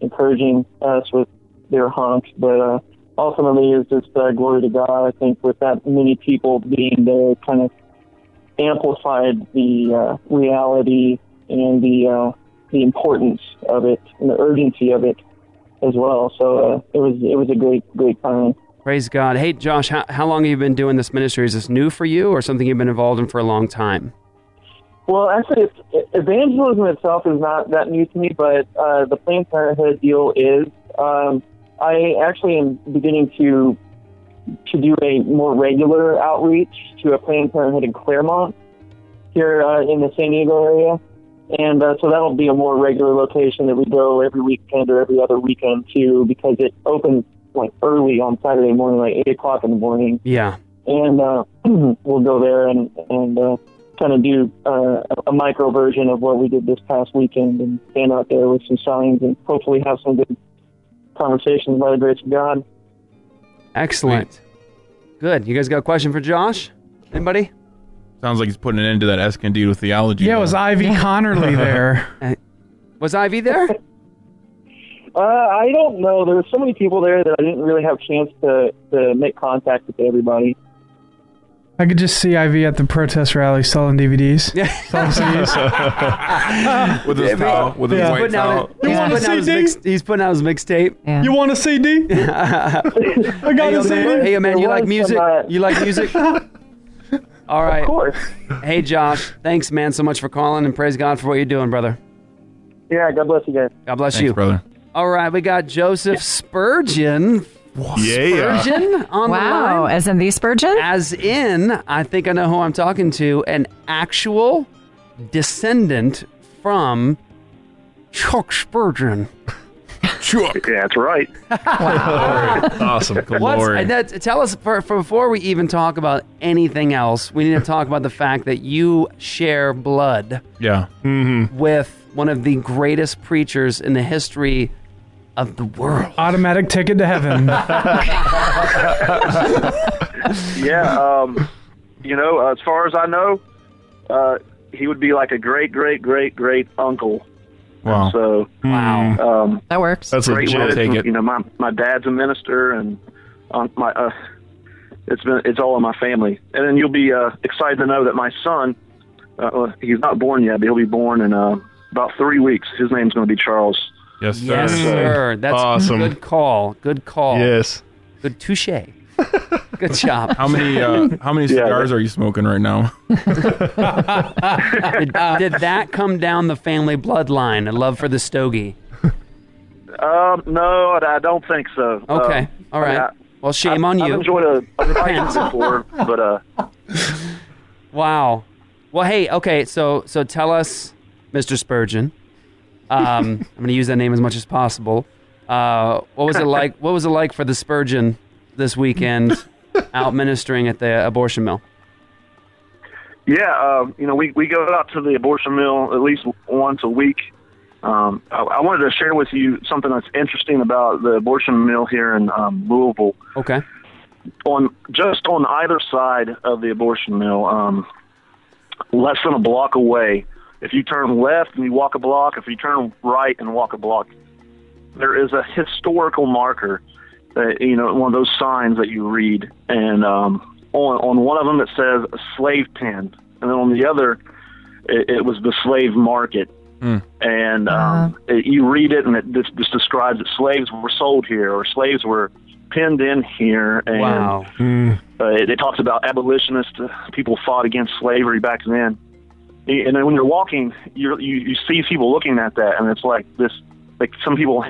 encouraging us with their honks, but uh, ultimately it's just uh, glory to God. I think with that many people being there, kind of amplified the uh, reality and the uh, the importance of it and the urgency of it as well. So uh, it was it was a great great time. Praise God. Hey, Josh, how, how long have you been doing this ministry? Is this new for you or something you've been involved in for a long time? Well, actually, it's, evangelism itself is not that new to me, but uh, the Planned Parenthood deal is. Um, I actually am beginning to to do a more regular outreach to a Planned Parenthood in Clairemont here uh, in the San Diego area, and uh, so that'll be a more regular location that we go every weekend or every other weekend to because it opens like early on Saturday morning, like eight o'clock in the morning Yeah. and uh, we'll go there and and uh, kind of do uh, a micro version of what we did this past weekend and stand out there with some signs and hopefully have some good conversations by the grace of God. Excellent. Good. You guys got a question for Josh? Anybody? Sounds like he's putting an end to that Escondido theology. Yeah, it was Ivy Connerly there. Was Ivy there? Uh, I don't know. There were so many people there that I didn't really have a chance to, to make contact with everybody. I could just see Ivy at the protest rally selling DVDs. selling CDs. with his towel, with his Yeah. white Putting out towel. a- he's, putting out his he's putting out his mixtape. You want a CD? I got hey, a CD. man, hey, man, you like music? some, uh, You like music? All right. Of course. Hey, Josh, thanks, man, so much for calling, and praise God for what you're doing, brother. Yeah, God bless you guys. God bless Thanks, you. brother. All right, we got Joseph Spurgeon. Yeah. Spurgeon on Wow, the line. as in the Spurgeon? As in, I think I know who I'm talking to, an actual descendant from Chuck Spurgeon. Chuck. That's right. awesome. What's, and that, tell us for, for before we even talk about anything else, we need to talk about the fact that you share blood Yeah. with one of the greatest preachers in the history of the world. Automatic ticket to heaven. yeah, um, you know, as far as I know, uh, he would be like a great, great, great, great uncle. Wow. So Wow. um, That works. That's a great legit. with Take it. You know, my my dad's a minister, and um, my uh, it's been it's all in my family. And then you'll be uh, excited to know that my son, uh, uh, he's not born yet, but he'll be born in uh, about three weeks. His name's going to be Charles. Yes, sir. Yes, sir. That's Awesome. good call. Good call. Yes. Good touche. Good job. How many uh, how many Yeah. cigars are you smoking right now? did, did that come down the family bloodline? A love for the stogie. Um, no, I I don't think so. Okay. Um, All I mean, right. I- Well, shame I've, on I've you. enjoyed a, a fight Repent. before, but uh, Wow. Well, hey, okay. So, so tell us, Mr. Spurgeon. Um, I'm going to use that name as much as possible. Uh, what was it like? What was it like for the Spurgeon this weekend, out ministering at the abortion mill? Yeah, uh, you know, we, we go out to the abortion mill at least once a week. Um, I, I wanted to share with you something that's interesting about the abortion mill here in um, Louisville. Okay. On just on either side of the abortion mill, um, less than a block away. If you turn left and you walk a block, if you turn right and walk a block, there is a historical marker. That, you know, one of those signs that you read, and um, on on one of them it says a slave pen, and then on the other it, it was the slave market. And um, it, you read it, and it just, just describes that slaves were sold here, or slaves were pinned in here, and Wow. uh, it, it talks about abolitionists. Uh, people fought against slavery back then, and then when you're walking, you're, you you see people looking at that, and it's like this. Like some people,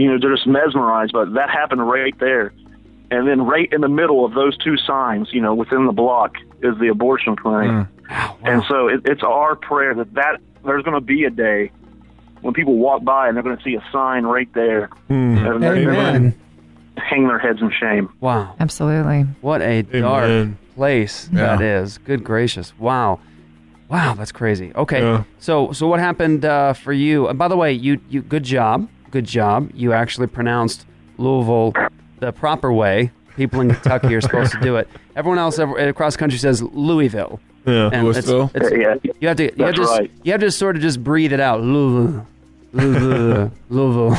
you know, they're just mesmerized. But that happened right there, and then right in the middle of those two signs, you know, within the block is the abortion clinic. Wow! And so it, it's our prayer that that there's going to be a day when people walk by and they're going to see a sign right there, and they're, they're Amen. hang their heads in shame. Wow. Absolutely. What a dark place that is. Good gracious. Wow. Wow, that's crazy. Okay. Yeah. So so what happened uh, for you? And by the way, you you good job. Good job. You actually pronounced Louisville the proper way. People in Kentucky are supposed to do it. Everyone else ever, across the country says Louisville. Yeah. And Louisville? it's- Yeah, You have to you have that's to right. you have to sort of just breathe it out. Louisville. Louisville. Louisville.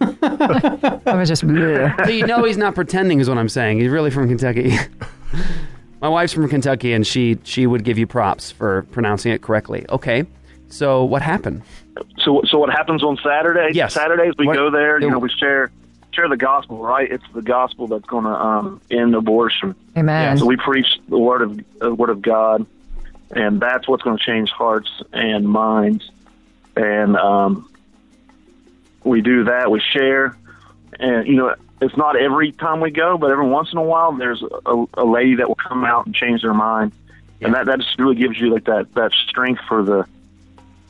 I was just. so you know he's not pretending, is what I'm saying. He's really from Kentucky. My wife's from Kentucky, and she she would give you props for pronouncing it correctly. Okay, so what happened? So, so what happens on Saturday? Yes. Saturdays we What- go there. You know, we share share the gospel. Right? It's the gospel that's going to um, end abortion. Amen. So we preach the word of the word of God, and that's what's going to change hearts and minds. And um, we do that. We share, and you know, it's not every time we go, but every once in a while, there's a, a lady that will come out and change their mind, and that that just really gives you like that that strength for the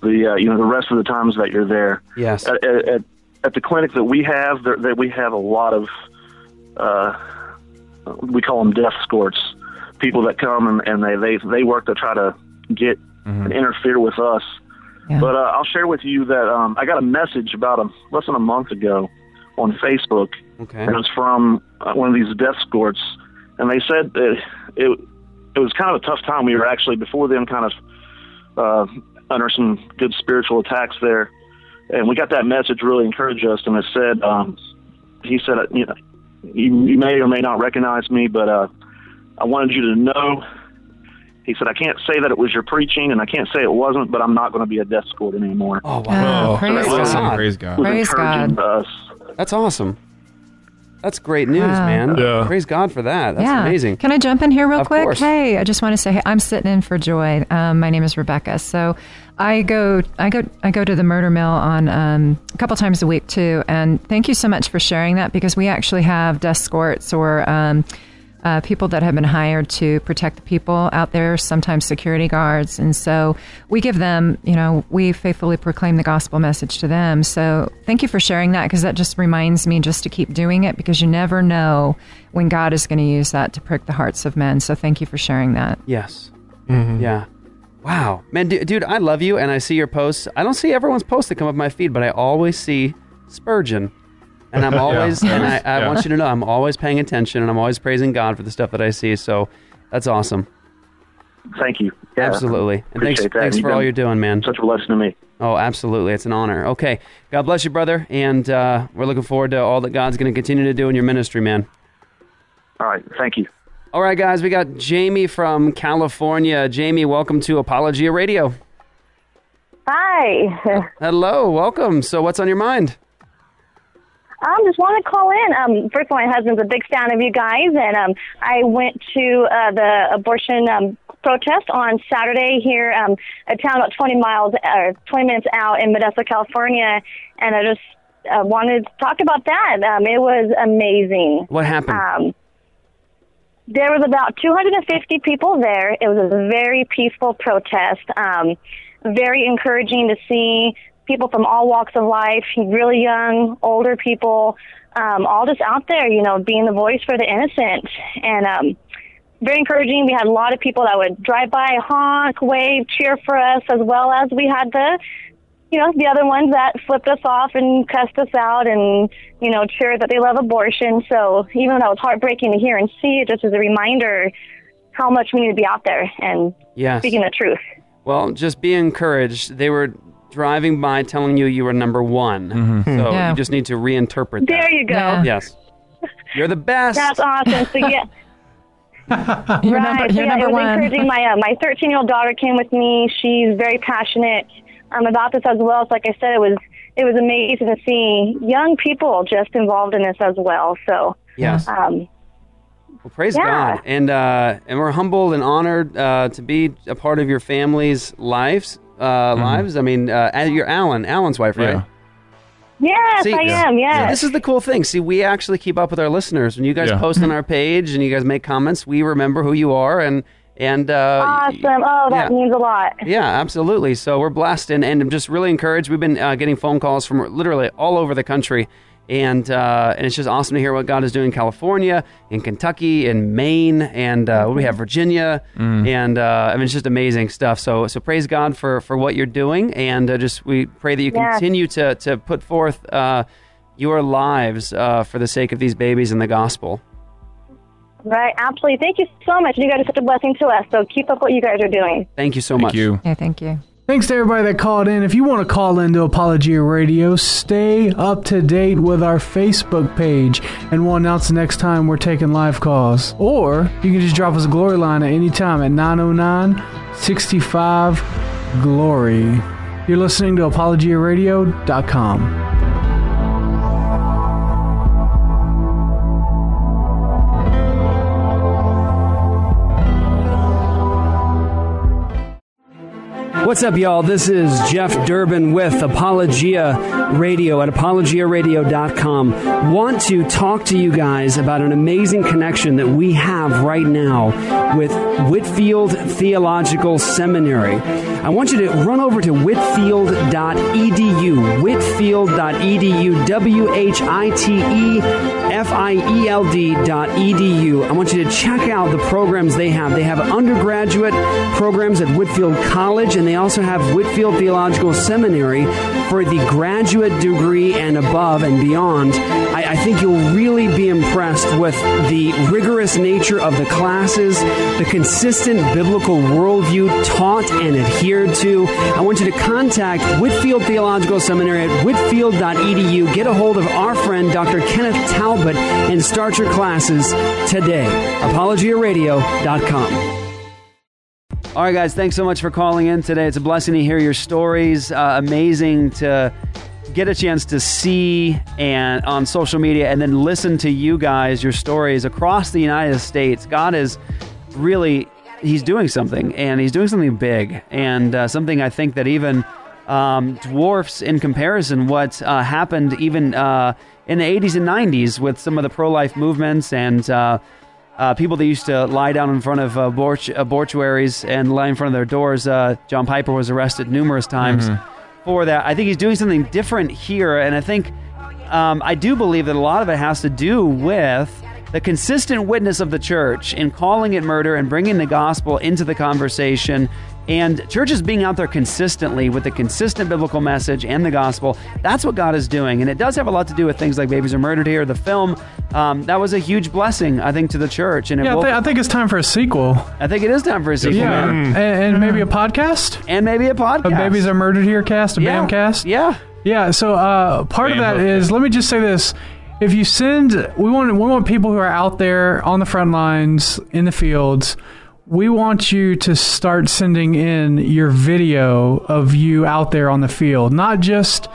the uh, you know the rest of the times that you're there. Yes. At, at, at, at the clinic that we have, there, that we have a lot of uh, we call them death escorts, people that come and, and they, they they work to try to get and interfere with us. But uh, I'll share with you that um, I got a message about a less than a month ago on Facebook. Okay. And it was from uh, one of these death escorts, and they said that it it was kind of a tough time. We were actually before them kind of uh, under some good spiritual attacks there, and we got that message really encouraged us. And it said, um, he said, you know, you, you may or may not recognize me, but uh, I wanted you to know. He said, I can't say that it was your preaching, and I can't say it wasn't, but I'm not going to be a death escort anymore. Oh wow! praise So that God. Praise God. Praise God. us. That's awesome. That's great news, Wow. man. Yeah. Praise God for that. That's yeah. amazing. Can I jump in here real Of quick? course. Hey, I just want to say hey, I'm sitting in for Joy. Um, my name is Rebecca. So I go I go I go to the murder mill on um, a couple times a week too. And thank you so much for sharing that because we actually have death escorts or um, uh, people that have been hired to protect the people out there, sometimes security guards. And so we give them, you know, we faithfully proclaim the gospel message to them. So thank you for sharing that because that just reminds me just to keep doing it because you never know when God is going to use that to prick the hearts of men. So thank you for sharing that. Yes. Yeah. Wow, man, du- dude, I love you, and I see your posts. I don't see everyone's posts that come up my feed, but I always see Spurgeon, and I'm Yeah. always, and I, I Yeah. want you to know, I'm always paying attention, and I'm always praising God for the stuff that I see. So that's awesome. Thank you. Yeah, absolutely, and thanks, that. thanks You've for all you're doing, man. Such a blessing to me. Oh, absolutely, it's an honor. Okay, God bless you, brother, and uh, we're looking forward to all that God's going to continue to do in your ministry, man. All right, thank you. All right, guys, we got Jamie from California. Jamie, welcome to Apologia Radio. Hi. Hello, welcome. So, what's on your mind? I um, just want to call in. Um, first of all, my husband's a big fan of you guys, and um, I went to uh, the abortion um, protest on Saturday here, um, a town about 20 miles or 20 minutes out in Modesto, California, and I just uh, wanted to talk about that. Um, it was amazing. What happened? Um, there was about 250 people there. It was a very peaceful protest. Um, very encouraging to see people from all walks of life, really young, older people, um, all just out there, you know, being the voice for the innocent. And um, very encouraging. We had a lot of people that would drive by, honk, wave, cheer for us, as well as we had the, you know, the other ones that flipped us off and cussed us out and, you know, cheered that they love abortion. So even though that was heartbreaking to hear and see, it just as a reminder how much we need to be out there and Yes. speaking the truth. Well, just be encouraged. They were driving by telling you you were number one. So Yeah. you just need to reinterpret that. There you go. Yes. You're the best. That's awesome. So yeah. You're right. number- you're yeah, number it was one. encouraging. My uh, my 13 year old daughter came with me. She's very passionate um, about this as well. So, like I said, it was it was amazing to see young people just involved in this as well. So Yes. Um, Well, praise Yeah. God, and uh, and we're humbled and honored uh, to be a part of your family's lives. Uh, Lives. I mean, uh, you're Alan, Alan's wife, right? Yeah. yes, I am. Yes. This is the cool thing. See, we actually keep up with our listeners. When you guys Yeah. post on our page and you guys make comments, we remember who you are and and uh, awesome. Oh, that yeah. means a lot. yeah, absolutely. So we're blessed and, and I'm just really encouraged. We've been uh, getting phone calls from literally all over the country. And uh, and it's just awesome to hear what God is doing in California, in Kentucky, in Maine, and uh, we have Virginia, and uh, I mean it's just amazing stuff. So so praise God for, for what you're doing, and uh, just we pray that you Yes. continue to to put forth uh, your lives uh, for the sake of these babies and the gospel. Right. Absolutely. Thank you so much. You guys are such a blessing to us. So keep up what you guys are doing. Thank you so much. you. Yeah, thank you. Thanks to everybody that called in. If you want to call into Apologia Radio, stay up to date with our Facebook page, and we'll announce the next time we're taking live calls. Or you can just drop us a glory line at any time at 909 65 Glory. You're listening to ApologiaRadio.com. What's up, y'all? This is Jeff Durbin with Apologia Radio at apologiaradio.com. Want to talk to you guys about an amazing connection that we have right now with Whitefield Theological Seminary. I want you to run over to whitefield.edu, whitefield.edu, W H I T E F I E L D dot edu. I want you to check out the programs they have. They have undergraduate programs at Whitefield College, and they also have Whitefield Theological Seminary for the graduate degree and above and beyond. I, I think you'll really be impressed with the rigorous nature of the classes, the consistent biblical worldview taught and adhered to. I want you to contact Whitefield Theological Seminary at whitefield.edu. Get a hold of our friend Dr. Kenneth Talbot and start your classes today. ApologiaRadio.com. All right, guys, thanks so much for calling in today. It's a blessing to hear your stories. Uh, amazing to get a chance to see and on social media and then listen to you guys, your stories across the United States. God is really, He's doing something, and He's doing something big, and uh, something I think that even um, dwarfs in comparison what uh, happened even uh, in the 80s and 90s with some of the pro life movements and uh, people that used to lie down in front of uh, borch- uh, mortuaries and lie in front of their doors. Uh, John Piper was arrested numerous times Mhm. for that. I think he's doing something different here, and I think um, I do believe that a lot of it has to do with the consistent witness of the church in calling it murder and bringing the gospel into the conversation. And churches being out there consistently with the consistent biblical message and the gospel, that's what God is doing. And it does have a lot to do with things like Babies Are Murdered Here, the film. Um, that was a huge blessing, I think, to the church. And it Yeah, I, woke- I think it's time for a sequel. I think it is time for a sequel. Yeah, man. and, and maybe a podcast. And maybe a podcast. A Babies Are Murdered Here cast, a Yeah. BAM cast. Yeah. Yeah. So uh, part of that Bam is, let me just say this: if you send, we want we want people who are out there on the front lines in the fields. We want you to start sending in your video of you out there on the field, not just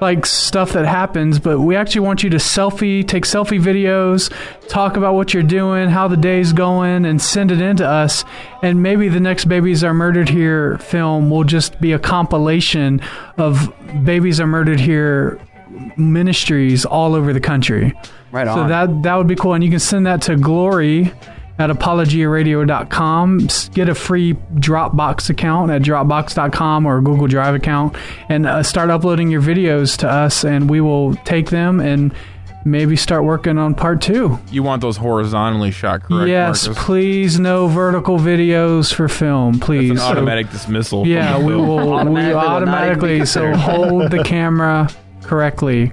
like stuff that happens, but we actually want you to selfie, take selfie videos, talk about what you're doing, how the day's going, and send it in to us. And maybe the next Babies Are Murdered Here film will just be a compilation of Babies Are Murdered Here ministries all over the country. Right on. So that that would be cool, and you can send that to Glory at apologiaradio.com. Get a free Dropbox account at dropbox.com or a Google Drive account, and uh, start uploading your videos to us, and we will take them and maybe start working on part two. You want those horizontally shot, correct? yes, Marcus? please, no vertical videos for film, please. An So- automatic dismissal. yeah, we will. we Automatically will not automatically. So hold the camera correctly.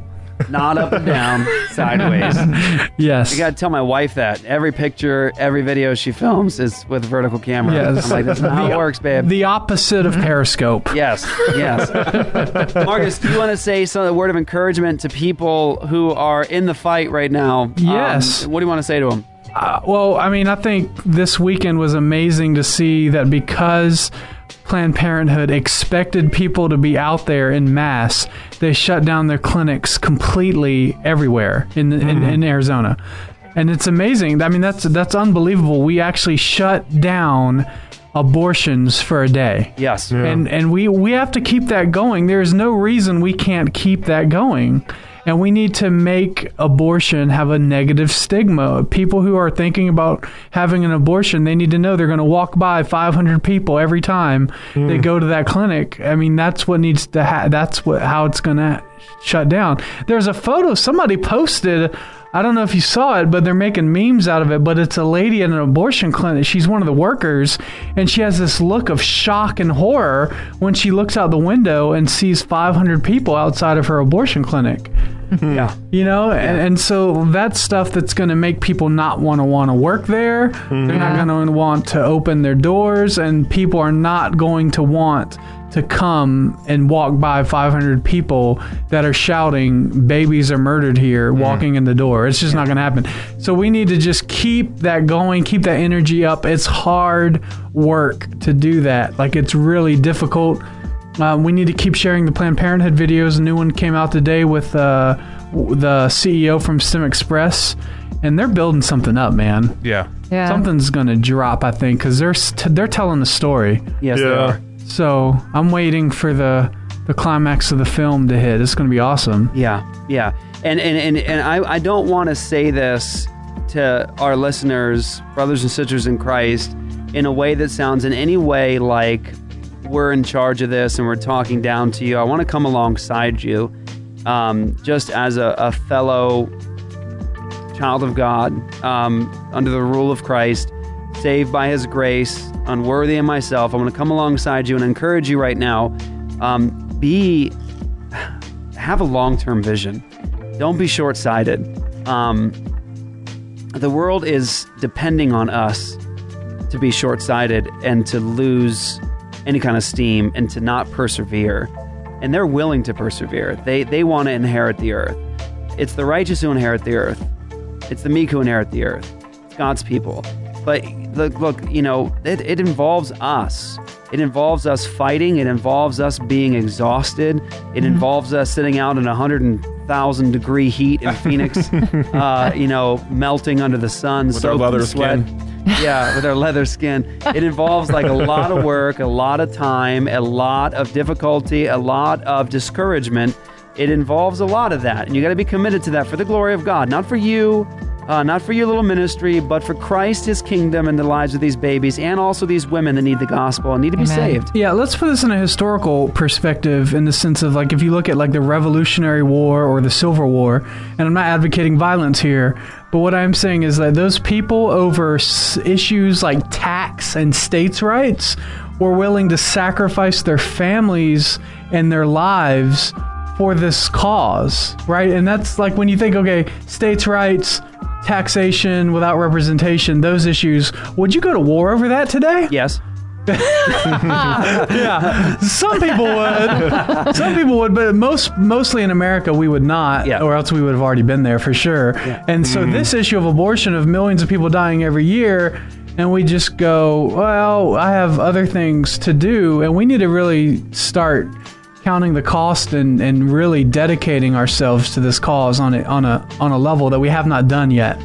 Not up and down, sideways. Yes. You got to tell my wife that every picture, every video she films is with vertical camera. Yes. I'm like, that's not how it works, babe. The opposite of Periscope. Yes, yes. Marcus, do you want to say some a word of encouragement to people who are in the fight right now? Um, Yes. what do you want to say to them? Uh, well, I mean, I think this weekend was amazing to see that because Planned Parenthood expected people to be out there in mass, they shut down their clinics completely everywhere in, the, in, mm-hmm. in Arizona. and it's amazing. I mean, that's that's unbelievable. We actually shut down abortions for a day. Yes. And and we we have to keep that going. There's no reason we can't keep that going. And we need to make abortion have a negative stigma. People who are thinking about having an abortion, they need to know they're going to walk by 500 people every time they hmm. go to that clinic. I mean, that's what needs to ha- that's what how it's going to shut down. There's a photo somebody posted I don't know if you saw it, but they're making memes out of it. But it's a lady at an abortion clinic. She's one of the workers, and she has this look of shock and horror when she looks out the window and sees 500 people outside of her abortion clinic. Yeah. You know, and, and so that's stuff that's going to make people not want to want to work there. They're not mm-hmm. going to want to open their doors, and people are not going to want to come and walk by 500 people that are shouting, babies are murdered here, walking in the door. It's just not going to happen. So we need to just keep that going, keep that energy up. It's hard work to do that. Like, it's really difficult. Uh, we need to keep sharing the Planned Parenthood videos. A new one came out today with uh, the CEO from StemExpress, and they're building something up, man. Yeah. Yeah. Something's gonna drop, I think, because they're st- they're telling the story. Yes, they are. So I'm waiting for the the climax of the film to hit. It's gonna be awesome. Yeah, yeah, and and and, and I, I don't want to say this to our listeners, brothers and sisters in Christ, in a way that sounds in any way like we're in charge of this and we're talking down to you. I want to come alongside you, um, just as a, a fellow child of God, um, under the rule of Christ, saved by His grace, unworthy of myself. I'm going to come alongside you and encourage you right now. Um, be have a long term vision. Don't be short sighted. Um, the world is depending on us to be short sighted and to lose any kind of steam and to not persevere. And they're willing to persevere. They, they want to inherit the earth. It's the righteous who inherit the earth, it's the meek who inherit the earth. It's God's people. But look, look you know, it, it involves us. It involves us fighting. It involves us being exhausted. It involves us sitting out in a hundred thousand degree heat in Phoenix, uh, you know, melting under the sun, With our leather sweat. skin. Yeah, with our leather skin. It involves like a lot of work, a lot of time, a lot of difficulty, a lot of discouragement. It involves a lot of that, and you got to be committed to that for the glory of God, not for you, uh, not for your little ministry, but for Christ, His kingdom, and the lives of these babies, and also these women that need the gospel and need to be saved. Yeah, let's put this in a historical perspective in the sense of like if you look at like the Revolutionary War or the Civil War, and I'm not advocating violence here, but what I'm saying is that those people over s- issues like tax and states' rights were willing to sacrifice their families and their lives for this cause, right? And that's like when you think, okay, states' rights, taxation without representation, those issues, would you go to war over that today? Yes. yeah, some people would. Some people would, but most mostly in America we would not, yeah. or else we would have already been there for sure. And so Mm-hmm. this issue of abortion, of millions of people dying every year, and we just go, well, I have other things to do, and we need to really start counting the cost and, and really dedicating ourselves to this cause on a, on a on a level that we have not done yet.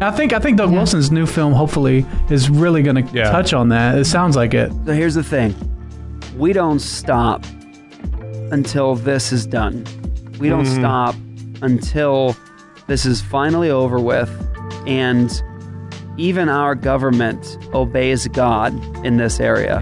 I think I think Doug Wilson's new film hopefully is really going to touch on that. It sounds like it. So here's the thing we don't stop until this is done. We don't Mhm. stop until this is finally over with and even our government obeys God in this area.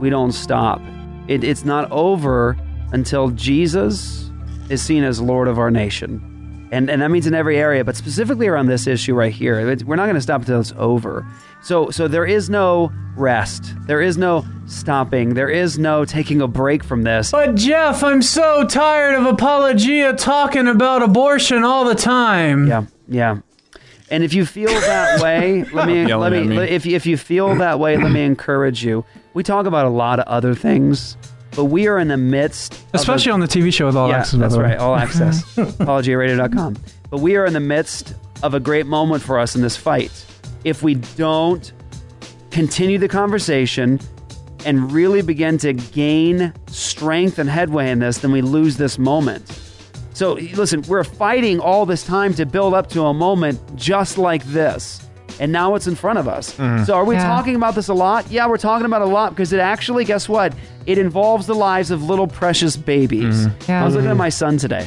We don't stop. It, it's not over until Jesus is seen as Lord of our nation. And, and that means in every area, but specifically around this issue right here. It's- We're not going to stop until it's over. So, so there is no rest. There is no stopping. There is no taking a break from this. But Jeff, I'm so tired of Apologia talking about abortion all the time. Yeah, yeah. And if you feel that way, let me let me, me. if if you feel that way, let me encourage you. We talk about a lot of other things, but we are in the midst, of a- Especially on the TV show with All yeah, Access. That's right, all access. ApologiaRadio.com. But we are in the midst of a great moment for us in this fight. If we don't continue the conversation and really begin to gain strength and headway in this, then we lose this moment. So listen, we're fighting all this time to build up to a moment just like this. And now it's in front of us. Mhm. So are we Yeah. talking about this a lot? Yeah, we're talking about it a lot because it actually, guess what? It involves the lives of little precious babies. Yeah. I was looking at Mhm. my son today.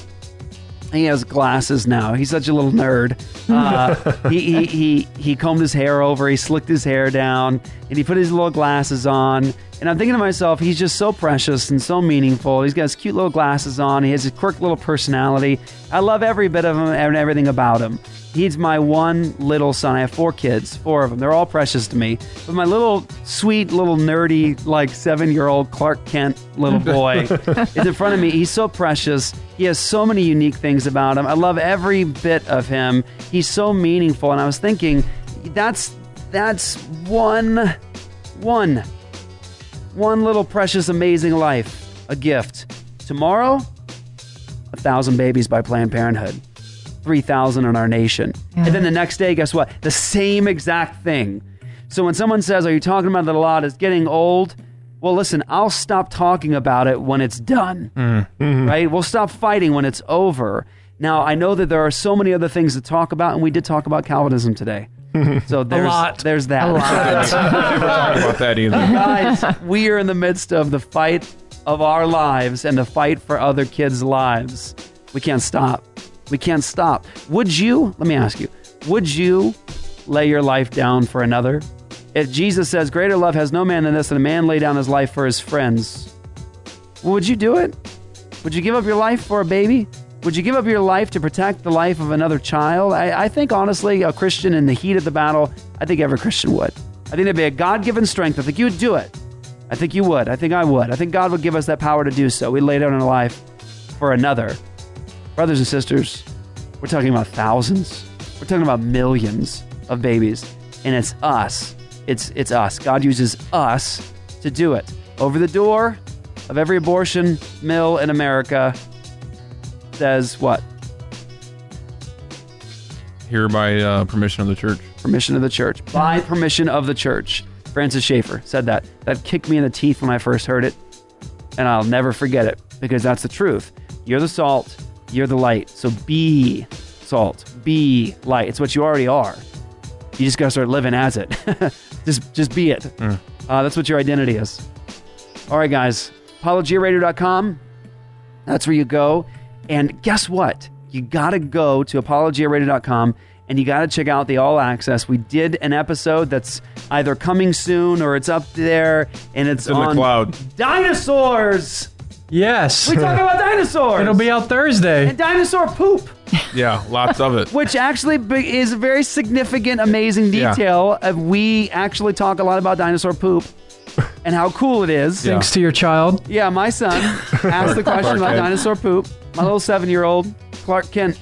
He has glasses now. He's such a little nerd. Uh, he, he, he, he combed his hair over, he slicked his hair down, and he put his little glasses on. And I'm thinking to myself, he's just so precious and so meaningful. He's got his cute little glasses on. He has his quirk little personality. I love every bit of him and everything about him. He's my one little son. I have four kids, four of them. They're all precious to me. But my little sweet, little nerdy, like seven year old Clark Kent little boy is in front of me. He's so precious. He has so many unique things about him. I love every bit of him. He's so meaningful. And I was thinking, that's that's one, one, one little precious, amazing life, a gift. Tomorrow, a thousand babies by Planned Parenthood. 3,000 in our nation. And then the next day, guess what? The same exact thing. So when someone says, Are you talking about that a lot? It's getting old. Well, listen, I'll stop talking about it when it's done. Mm-hmm. Right? We'll stop fighting when it's over. Now, I know that there are so many other things to talk about, and we did talk about Calvinism today. So there's, lot. there's that. A lot. Never talk about that either. Guys, we are in the midst of the fight of our lives and the fight for other kids' lives. We can't stop. We can't stop. Would you, let me ask you, would you lay your life down for another? If Jesus says, Greater love has no man than this, that a man lay down his life for his friends, would you do it? Would you give up your life for a baby? Would you give up your life to protect the life of another child? I, I think, honestly, a Christian in the heat of the battle, I think every Christian would. I think there'd be a God given strength. I think you would do it. I think you would. I think I would. I think God would give us that power to do so. We lay down our life for another. Brothers and sisters, we're talking about thousands. We're talking about millions of babies. And it's us. It's it's us. God uses us to do it. Over the door of every abortion mill in America says what? Here by uh, permission of the church. Permission of the church. By permission of the church. Francis Schaeffer said that. That kicked me in the teeth when I first heard it. And I'll never forget it because that's the truth. You're the salt, you're the light. So be salt, be light. It's what you already are. You just got to start living as it. just just be it. Uh, that's what your identity is. All right, guys. ApologiaRadio.com. That's where you go. And guess what? You got to go to ApologiaRadio.com and you got to check out the All Access. We did an episode that's either coming soon or it's up there and it's, in the cloud. Dinosaurs. Yes. We talk about dinosaurs. It'll be out Thursday. And dinosaur poop. Yeah, lots of it. Which actually is a very significant, amazing detail. Of we actually talk a lot about dinosaur poop and how cool it is. Thanks to your child. Yeah, my son asked the question about dinosaur poop. My little seven-year-old Clark Kent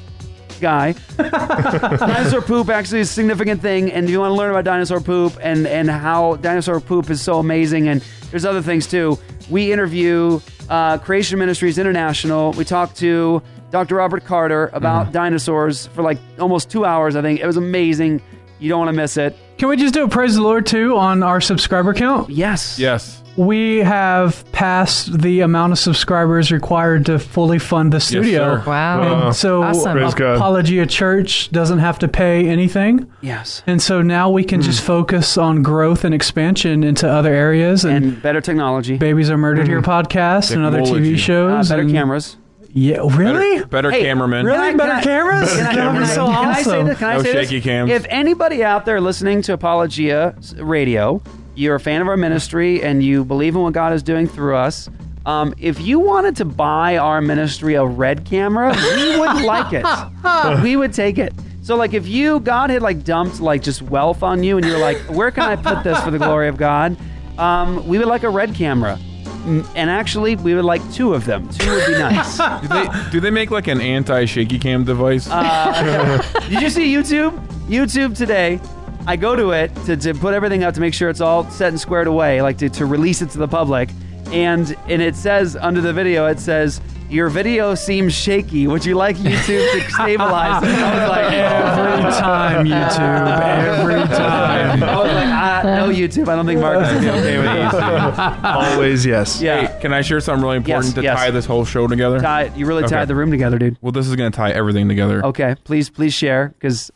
guy. dinosaur poop actually is a significant thing, and if you want to learn about dinosaur poop and and how dinosaur poop is so amazing, and there's other things too. We interview uh, Creation Ministries International. We talk to Dr. Robert Carter about dinosaurs for like almost two hours. I think it was amazing. You don't want to miss it. Can we just do a praise the Lord too on our subscriber count? Yes. Yes. We have passed the amount of subscribers required to fully fund the studio. sir. Wow. Uh, and Wow. so Awesome. Praise God. Apologia Church doesn't have to pay anything. Yes. And so now we can just hmm. focus on growth and expansion into other areas and, And better technology. Babies Are Murdered Here hmm. podcast and other Technology. TV shows. Uh, better and- cameras. Yeah, really? Better, better Hey, cameraman. Really? Can I- better can I- cameras? Can I, that would can be I- so can I awesome. say this? Can I No say this? shaky cams. If anybody out there listening to Apologia Radio, you're a fan of our ministry and you believe in what God is doing through us, um, if you wanted to buy our ministry a red camera, we would like it. we would take it. So, like, if you God had like dumped like just wealth on you, and you're like, where can I put this for the glory of God? Um, we would like a red camera. And actually, we would like two of them. Two would be nice. do they do they make like an anti shaky cam device? Uh, did you see YouTube? YouTube today. I go to it to, to put everything up to make sure it's all set and squared away, like to, to release it to the public. And and it says under the video, it says Your video seems shaky. Would you like YouTube to stabilize it? I was like, Every time, YouTube. Every time. I was like, ah, no YouTube. I don't think Mark is gonna be okay with YouTube. Always yes. Yeah. Hey, can I share something really important Yes, to yes. tie this whole show together? Ty, you really Okay. tied the room together, dude. Well, this is going to tie everything together. Okay, please, please share, because.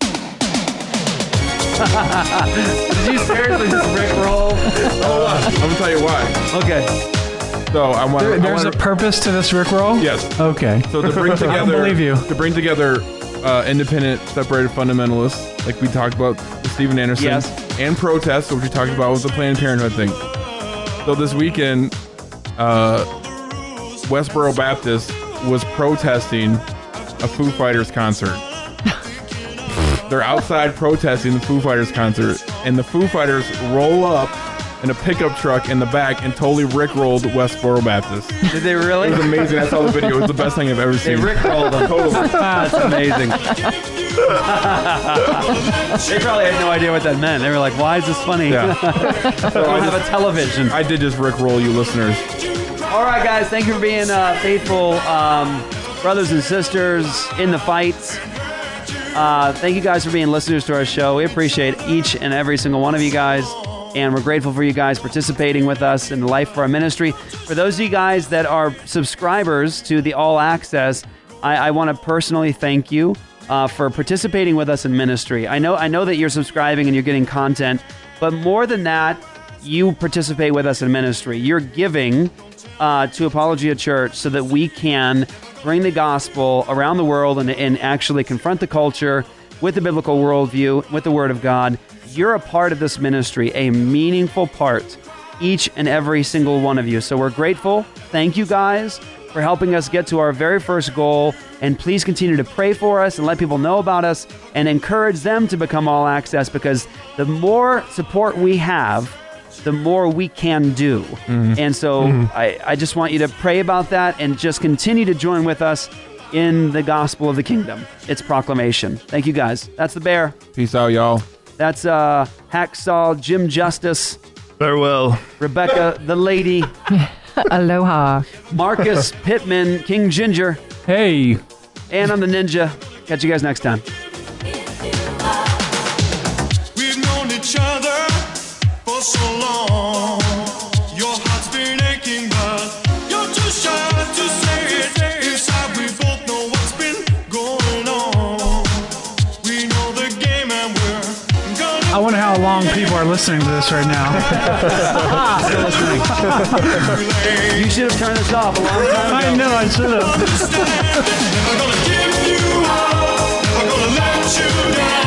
Did you seriously just Rick roll? Hold on. I'm going to tell you why. Okay. So I want There- to. there's a purpose to this Rick roll? Yes. Okay. So to bring together, I together, believe you. to bring together uh, independent, separated fundamentalists, like we talked about with Steven Anderson, Yes. and protests, which we talked about with the Planned Parenthood thing. So this weekend, uh, Westboro Baptist was protesting a Foo Fighters concert. They're outside protesting the Foo Fighters concert, and the Foo Fighters roll up in a pickup truck in the back and totally rickrolled Westboro Baptist. Did they really? It was amazing. I saw the video. It was the best thing I've ever seen. They rickrolled them. Totally. That's amazing. they probably had no idea what that meant. They were like, "Why is this funny?" Yeah. I don't have a television. I did just rickroll you listeners. All right, guys. Thank you for being uh, faithful um, brothers and sisters in the fight. Uh, thank you guys for being listeners to our show. We appreciate each and every single one of you guys. And we're grateful for you guys participating with us in the Life for Our Ministry. For those of you guys that are subscribers to the All Access, I, I want to personally thank you uh, for participating with us in ministry. I know, I know that you're subscribing and you're getting content, but more than that, you participate with us in ministry. You're giving uh, to Apologia Church so that we can bring the gospel around the world and, and actually confront the culture with the biblical worldview, with the Word of God. You're a part of this ministry, a meaningful part, each and every single one of you. So we're grateful. Thank you guys for helping us get to our very first goal. And please continue to pray for us and let people know about us and encourage them to become all access because the more support we have, the more we can do. And so I, I just want you to pray about that and just continue to join with us in the gospel of the kingdom, its proclamation. Thank you guys. That's the bear. Peace out, y'all. That's uh, Hacksaw Jim Justice. Farewell. Rebecca the lady. Aloha. Marcus Pittman, King Ginger. Hey. And I'm the ninja. Catch you guys next time. listening to this right now. Still listening. you should have turned this off a long time ago. I know, I should have. I'm gonna give you. I'm gonna let you down.